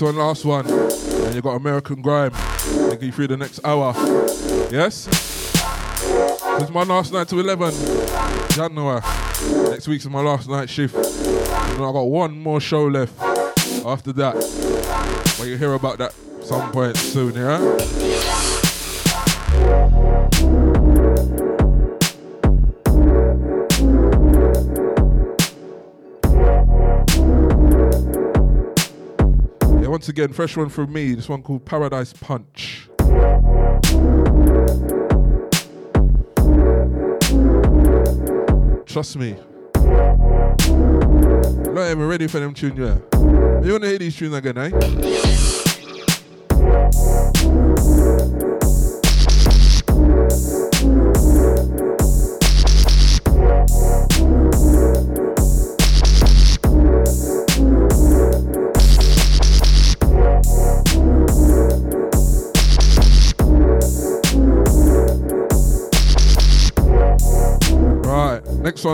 Next one, last one. And you got American Grime. Taking you through the next hour. Yes? Is my last night to 11. January. Next week's my last night shift. And I got one more show left after that. But you hear about that some point soon, yeah? Once again, fresh one from me. This one called Paradise Punch. Trust me. Not even ready for them tunes, yeah. You wanna hear these tunes again, eh?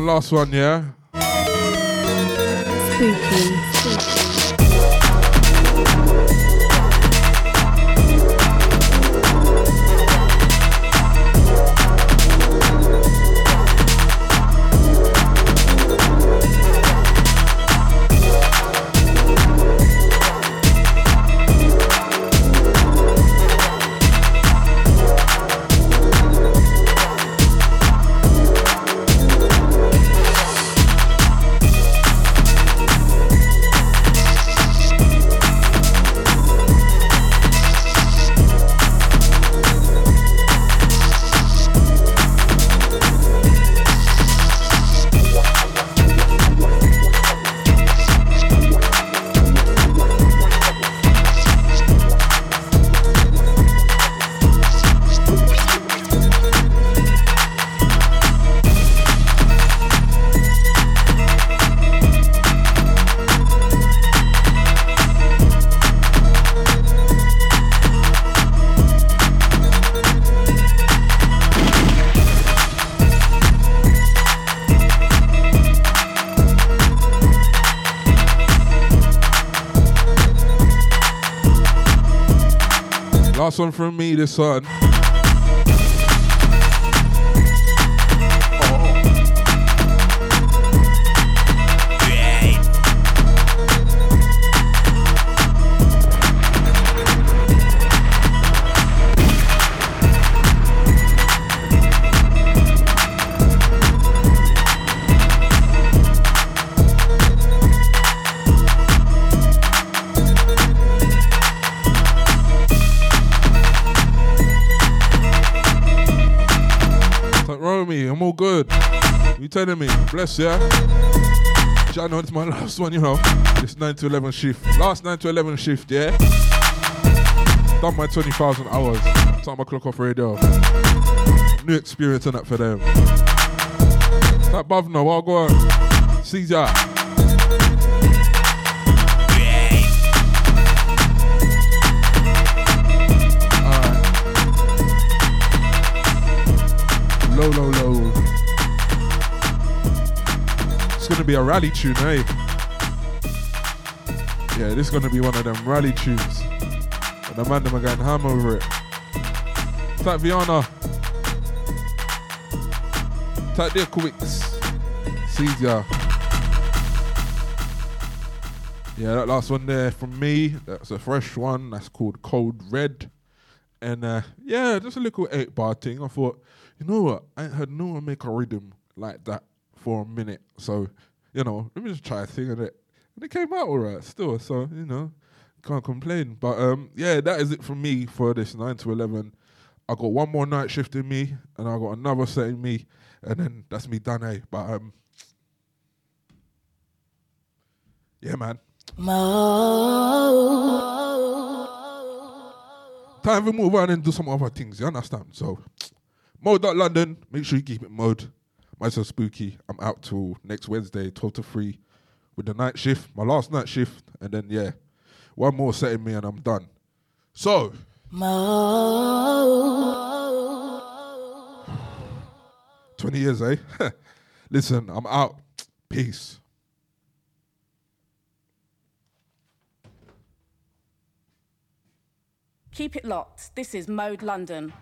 Last one, yeah? One from me, this one. Telling me? Bless ya. I know it's my last one, you know. This 9 to 11 shift. Last 9 to 11 shift, yeah? Done my 20,000 hours. Time my clock off radio. New experience and that for them. That Bavna, what go on? Caesar. Low, gonna be a rally tune, eh? Yeah, this is gonna be one of them rally tunes. And the man them are going ham over it. Tap Viana. Tap there quicks. ya. Yeah, that last one there from me. That's a fresh one. That's called Cold Red. And uh, yeah, just a little eight bar thing. I thought, you know what? I ain't heard no one make a rhythm like that for a minute. So, you know, let me just try a thing of it. And it came out alright still. So, you know, can't complain. But um, yeah, that is it from me for this 9 to 11. I got one more night shift in me, and I got another set in me, and then that's me done, eh? But um, yeah, man. Time to move on and do some other things, you understand? So, mode.london, make sure you keep it mode. Myself Spooky, I'm out till next Wednesday, 12 to 3, with the night shift, my last night shift, and then, yeah, one more set in me and I'm done. So, 20 years, eh? Listen, I'm out. Peace.
Keep it locked. This is Mode London.